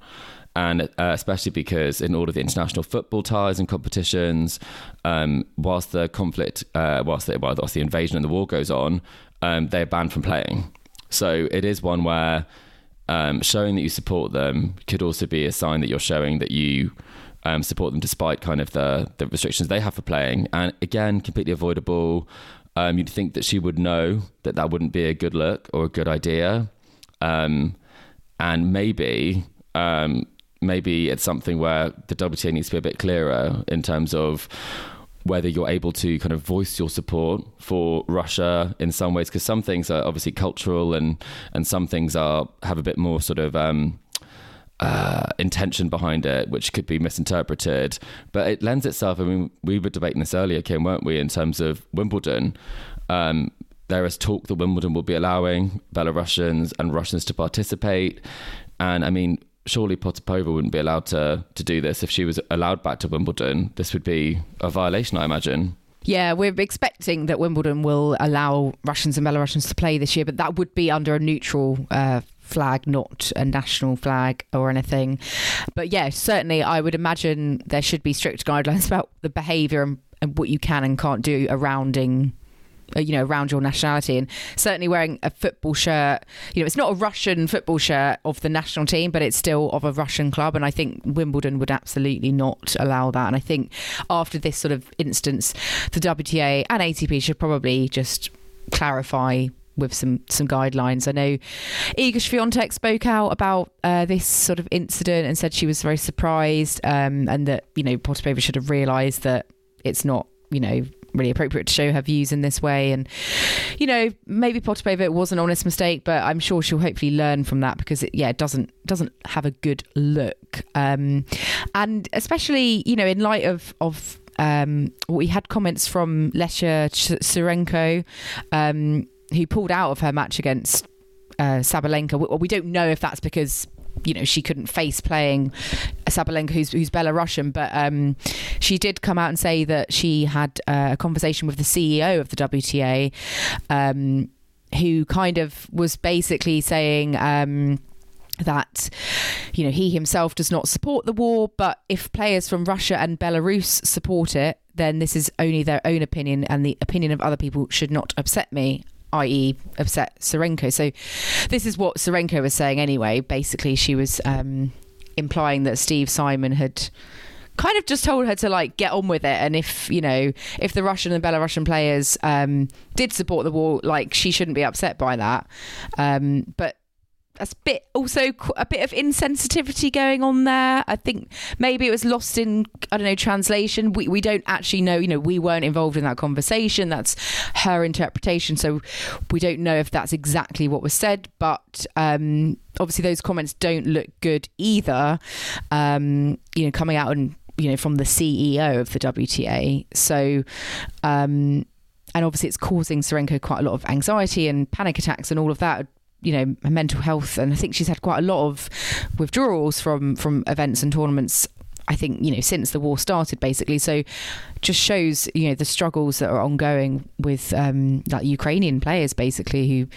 and uh, especially because in all of the international football ties and competitions, um, whilst the conflict, uh, whilst, the, whilst the invasion and the war goes on, um, they're banned from playing. So it is one where um, showing that you support them could also be a sign that you're showing that you um, support them despite kind of the, the restrictions they have for playing. And again, completely avoidable. Um, you'd think that she would know that that wouldn't be a good look or a good idea. Um, and maybe um, maybe it's something where the WTA needs to be a bit clearer in terms of whether you're able to kind of voice your support for Russia in some ways, because some things are obviously cultural and and some things are have a bit more sort of um, uh, intention behind it, which could be misinterpreted. But it lends itself. I mean, we were debating this earlier, Kim, weren't we, in terms of Wimbledon? Um, there is talk that Wimbledon will be allowing Belarusians and Russians to participate, and I mean, surely Potapova wouldn't be allowed to to do this if she was allowed back to Wimbledon. This would be a violation, I imagine. Yeah, we're expecting that Wimbledon will allow Russians and Belarusians to play this year, but that would be under a neutral uh, flag, not a national flag or anything. But yeah, certainly I would imagine there should be strict guidelines about the behaviour and, and what you can and can't do arounding you know around your nationality and certainly wearing a football shirt. You know it's not a russian football shirt of the national team but it's still of a russian club. And i think wimbledon would absolutely not allow that. And i think after this sort of instance the wta and atp should probably just clarify with some some guidelines. I know Iga Swiatek spoke out about uh, this sort of incident and said she was very surprised um, and that you know Potapova should have realised that it's not you know really appropriate to show her views in this way. And, you know, maybe Potapova it was an honest mistake, but I'm sure she'll hopefully learn from that because it, yeah, it doesn't doesn't have a good look. Um, and especially, you know, in light of of um, we had comments from Lesya Tsurenko, um, who pulled out of her match against uh, Sabalenka. We, we don't know if that's because you know she couldn't face playing Sabalenka, who's, who's Belarusian, but um, she did come out and say that she had uh, a conversation with the CEO of the WTA, um, who kind of was basically saying. Um, that you know he himself does not support the war but if players from Russia and Belarus support it then this is only their own opinion and the opinion of other people should not upset me i.e., upset Tsurenko. So this is what Tsurenko was saying anyway. Basically, she was um, implying that Steve Simon had kind of just told her to like get on with it. And if you know if the russian and belarusian players um, did support the war like she shouldn't be upset by that. Um, but a bit also a bit of insensitivity going on there. I think maybe it was lost in I don't know translation. We we don't actually know. You know, we weren't involved in that conversation. That's her interpretation. So we don't know if that's exactly what was said. But um, obviously, those comments don't look good either. Um, you know, coming out and you know from the CEO of the WTA. So. Um, and obviously, it's causing Tsurenko quite a lot of anxiety and panic attacks and all of that you know her mental health and I think she's had quite a lot of withdrawals from from events and tournaments I think you know since the war started basically. So just shows you know the struggles that are ongoing with um like Ukrainian players basically who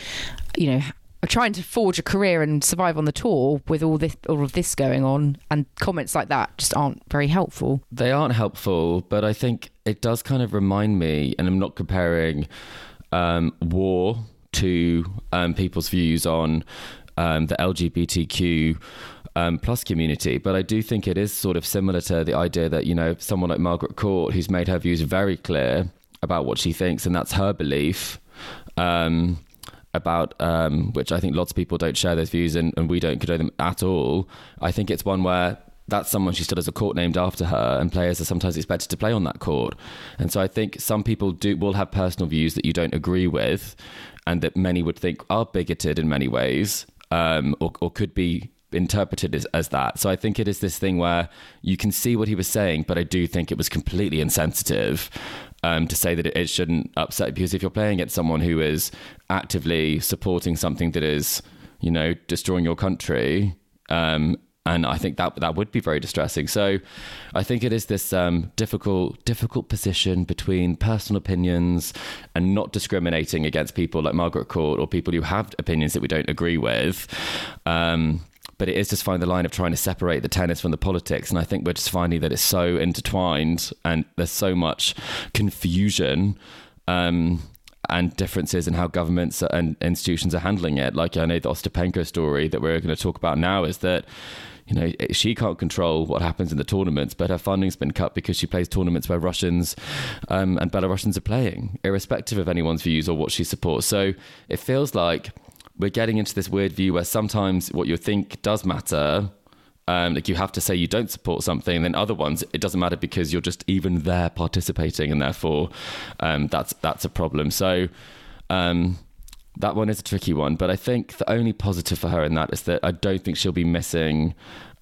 you know are trying to forge a career and survive on the tour with all this all of this going on and comments like that just aren't very helpful. They aren't helpful but I think it does kind of remind me and I'm not comparing um, war to um, people's views on um, the LGBTQ um, plus community. But I do think it is sort of similar to the idea that, you know, someone like Margaret Court, who's made her views very clear about what she thinks, and that's her belief. Um, about um, which I think lots of people don't share those views and, and we don't condone them at all. I think it's one where that's someone she still has a court named after her, and players are sometimes expected to play on that court. And so I think some people do will have personal views that you don't agree with, and that many would think are bigoted in many ways, um, or, or could be interpreted as, as that. So I think it is this thing where you can see what he was saying, but I do think it was completely insensitive um, to say that it, it shouldn't upset. Because if you're playing against someone who is actively supporting something that is, you know, destroying your country, um, and I think that that would be very distressing. So, I think it is this um, difficult difficult position between personal opinions and not discriminating against people like Margaret Court or people who have opinions that we don't agree with. Um, but it is just finding the line of trying to separate the tennis from the politics. And I think we're just finding that it's so intertwined and there's so much confusion. Um, and differences in how governments and institutions are handling it. Like I know the Ostapenko story that we're going to talk about now is that you know, she can't control what happens in the tournaments, but her funding's been cut because she plays tournaments where Russians um, and Belarusians are playing, irrespective of anyone's views or what she supports. So it feels like we're getting into this weird view where sometimes what you think does matter. Um, like you have to say you don't support something, then other ones it doesn't matter because you're just even there participating, and therefore um, that's that's a problem. So um, that one is a tricky one, but I think the only positive for her in that is that I don't think she'll be missing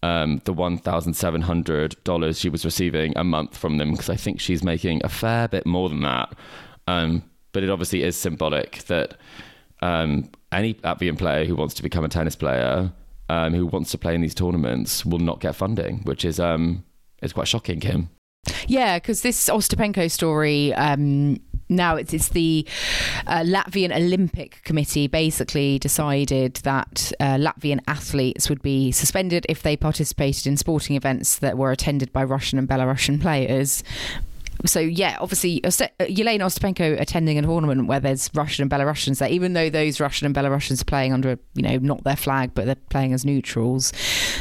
um, the one thousand seven hundred dollars she was receiving a month from them because I think she's making a fair bit more than that. Um, but it obviously is symbolic that um, any Latvian player who wants to become a tennis player, um, who wants to play in these tournaments, will not get funding, which is um, is quite shocking, Kim. Yeah, because this Ostapenko story um, now it's, it's the uh, Latvian Olympic Committee basically decided that uh, Latvian athletes would be suspended if they participated in sporting events that were attended by Russian and Belarusian players so yeah, obviously Yelena Ostapenko attending a tournament where there's Russian and Belarusians there, even though those Russian and Belarusians are playing under, you know, not their flag, but they're playing as neutrals.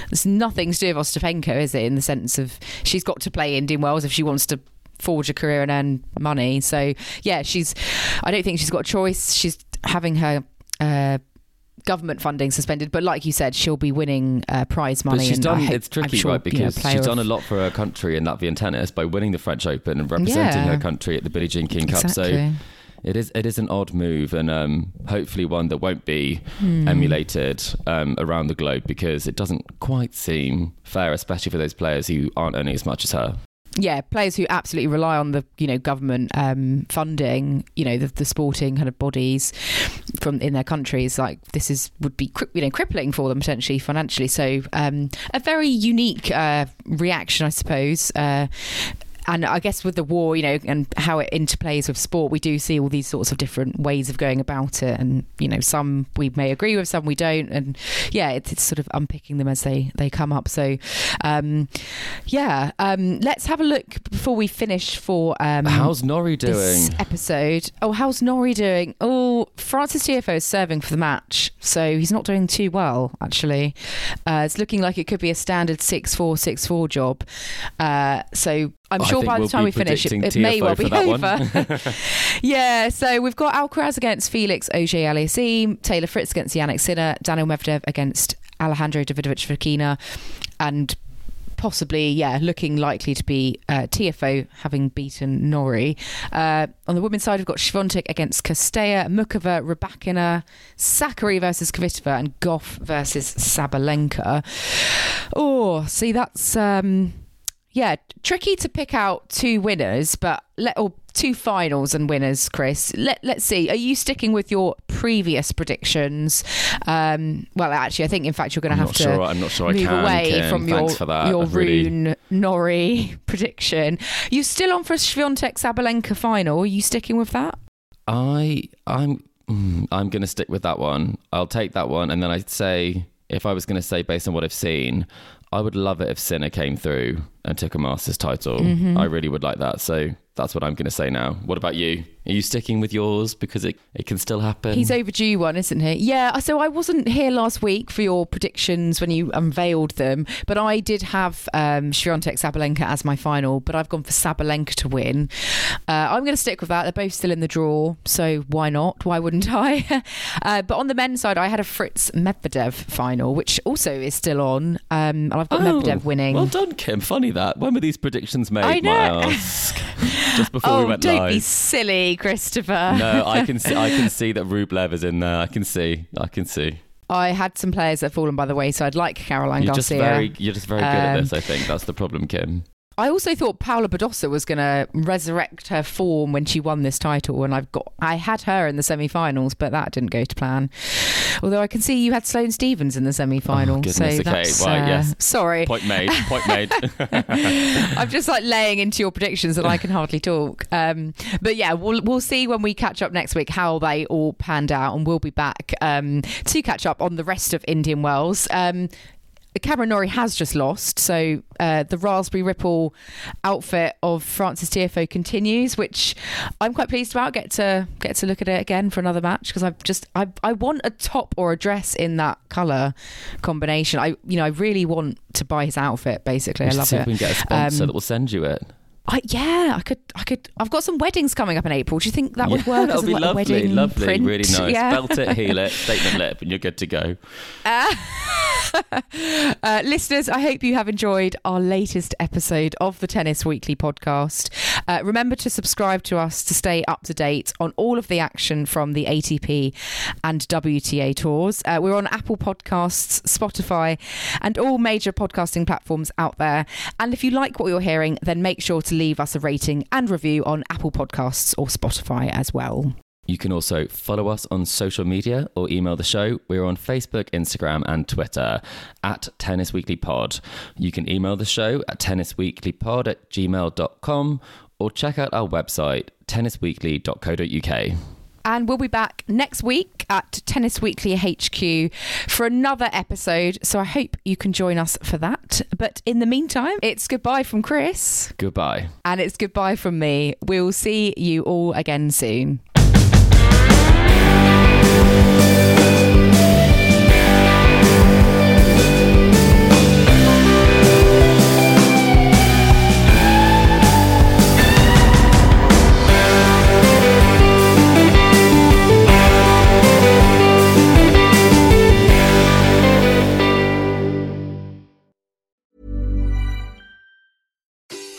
There's nothing to do with Ostapenko, is it? In the sense of she's got to play Indian Wells if she wants to forge a career and earn money. So yeah, she's. I don't think she's got a choice. She's having her. Uh, government funding suspended, but like you said, she'll be winning uh, prize money. But she's done. Hope, it's tricky, sure, right? Because you know, she's done a lot for her country in Latvian tennis by winning the French Open and representing yeah. her country at the Billie Jean King Cup. Exactly. So it is it is an odd move, and um, hopefully one that won't be Hmm. emulated um, around the globe because it doesn't quite seem fair, especially for those players who aren't earning as much as her. Yeah, players who absolutely rely on the you know government um, funding, you know the, the sporting kind of bodies from in their countries, like this is would be you know crippling for them potentially financially. So um, a very unique uh, reaction, I suppose. Uh, and I guess with the war, you know, and how it interplays with sport, we do see all these sorts of different ways of going about it, and you know, some we may agree with, some we don't, and yeah, it's, it's sort of unpicking them as they they come up. So, um, yeah, um, let's have a look before we finish for um, How's Norrie doing? this episode. Oh, how's Norrie doing? Oh, Francis Tiafoe is serving for the match, so he's not doing too well, actually. Uh, it's looking like it could be a standard 6 4 6 4 job. Uh, so I'm I sure by the we'll time we finish, it, it may well be over. yeah, so we've got Alcaraz against Felix Auger Aliassime, Taylor Fritz against Jannik Sinner, Daniil Medvedev against Alejandro Davidovich Fokina, and possibly, yeah, looking likely to be uh, Tiafoe having beaten Norrie. Uh, on the women's side, we've got Swiatek against Cirstea, Muchova, Rybakina, Sakkari versus Kvitova, and Gauff versus Sabalenka. Oh, see, that's. Um, yeah, tricky to pick out two winners, but let or two finals and winners, Chris. Let let's see. Are you sticking with your previous predictions? Um, well, actually, I think in fact you're going to have to sure- I'm not sure move away Kim. from your Thanks for that. your I've really- Rune Norrie prediction. You still on for a Swiatek Sabalenka final? Are you sticking with that? I I'm mm, I'm going to stick with that one. I'll take that one, and then I'd say if I was going to say based on what I've seen, I would love it if Sinner came through and took a Masters title. Mm-hmm. I really would like that. So that's what I'm going to say now. What about you? Are you sticking with yours because it it can still happen? He's overdue one, isn't he? Yeah. So I wasn't here last week for your predictions when you unveiled them, but I did have um, Swiatek Sabalenka as my final, but I've gone for Sabalenka to win. Uh, I'm going to stick with that. They're both still in the draw, so why not? Why wouldn't I? uh, but on the men's side, I had a Fritz Medvedev final, which also is still on, um, and I've got Oh, Medvedev winning. Well done, Kim. Funny that. When were these predictions made? I know. might I ask? Just before oh, we went don't live. be silly, Christopher. no, I can see. I can see that Rublev is in there. I can see. I can see. I had some players that have fallen by the wayside, like Caroline You're just Garcia. very. You're just very good at Um, this. I think that's the problem, Kim. I also thought Paula Badosa was going to resurrect her form when she won this title, and I've got I had her in the semi-finals, but that didn't go to plan. Although I can see you had Sloane Stevens in the semi-final, Oh, goodness, so okay. that's Well, uh, yes. sorry. Point made. Point made. I'm just like laying into your predictions, and I can hardly talk. Um, but yeah, we'll we'll see when we catch up next week how they all panned out, and we'll be back um, to catch up on the rest of Indian Wells. Um, Cameron Norrie has just lost, so uh, the Raspberry Ripple outfit of Francis Tiafoe continues, which I'm quite pleased about. Get to get to look at it again for another match because I've just I I want a top or a dress in that color combination. I you know I really want to buy his outfit. Basically, I love see it. if we can get a sponsor Um, that will send you it. I, yeah, I could, I could. I've got some weddings coming up in April. Do you think that would Yeah, work? That'll be like lovely, lovely, print? really nice. Yeah. Belt it, heel it, statement lip, and you're good to go. Uh, listeners, I hope you have enjoyed our latest episode of the Tennis Weekly podcast. Uh, remember to subscribe to us to stay up to date on all of the action from the ATP and WTA tours. Uh, we're on Apple Podcasts, Spotify, and all major podcasting platforms out there. And if you like what you're hearing, then make sure to leave us a rating and review on Apple Podcasts or Spotify as well. You can also follow us on social media or email the show. We're on Facebook, Instagram, and Twitter at Tennis Weekly Pod. You can email the show at tennisweeklypod at gmail.com or check out our website, tennisweekly.co.uk. And we'll be back next week at Tennis Weekly HQ for another episode. So I hope you can join us for that. But in the meantime, it's goodbye from Chris Goodbye. and it's goodbye from me. We'll see you all again soon.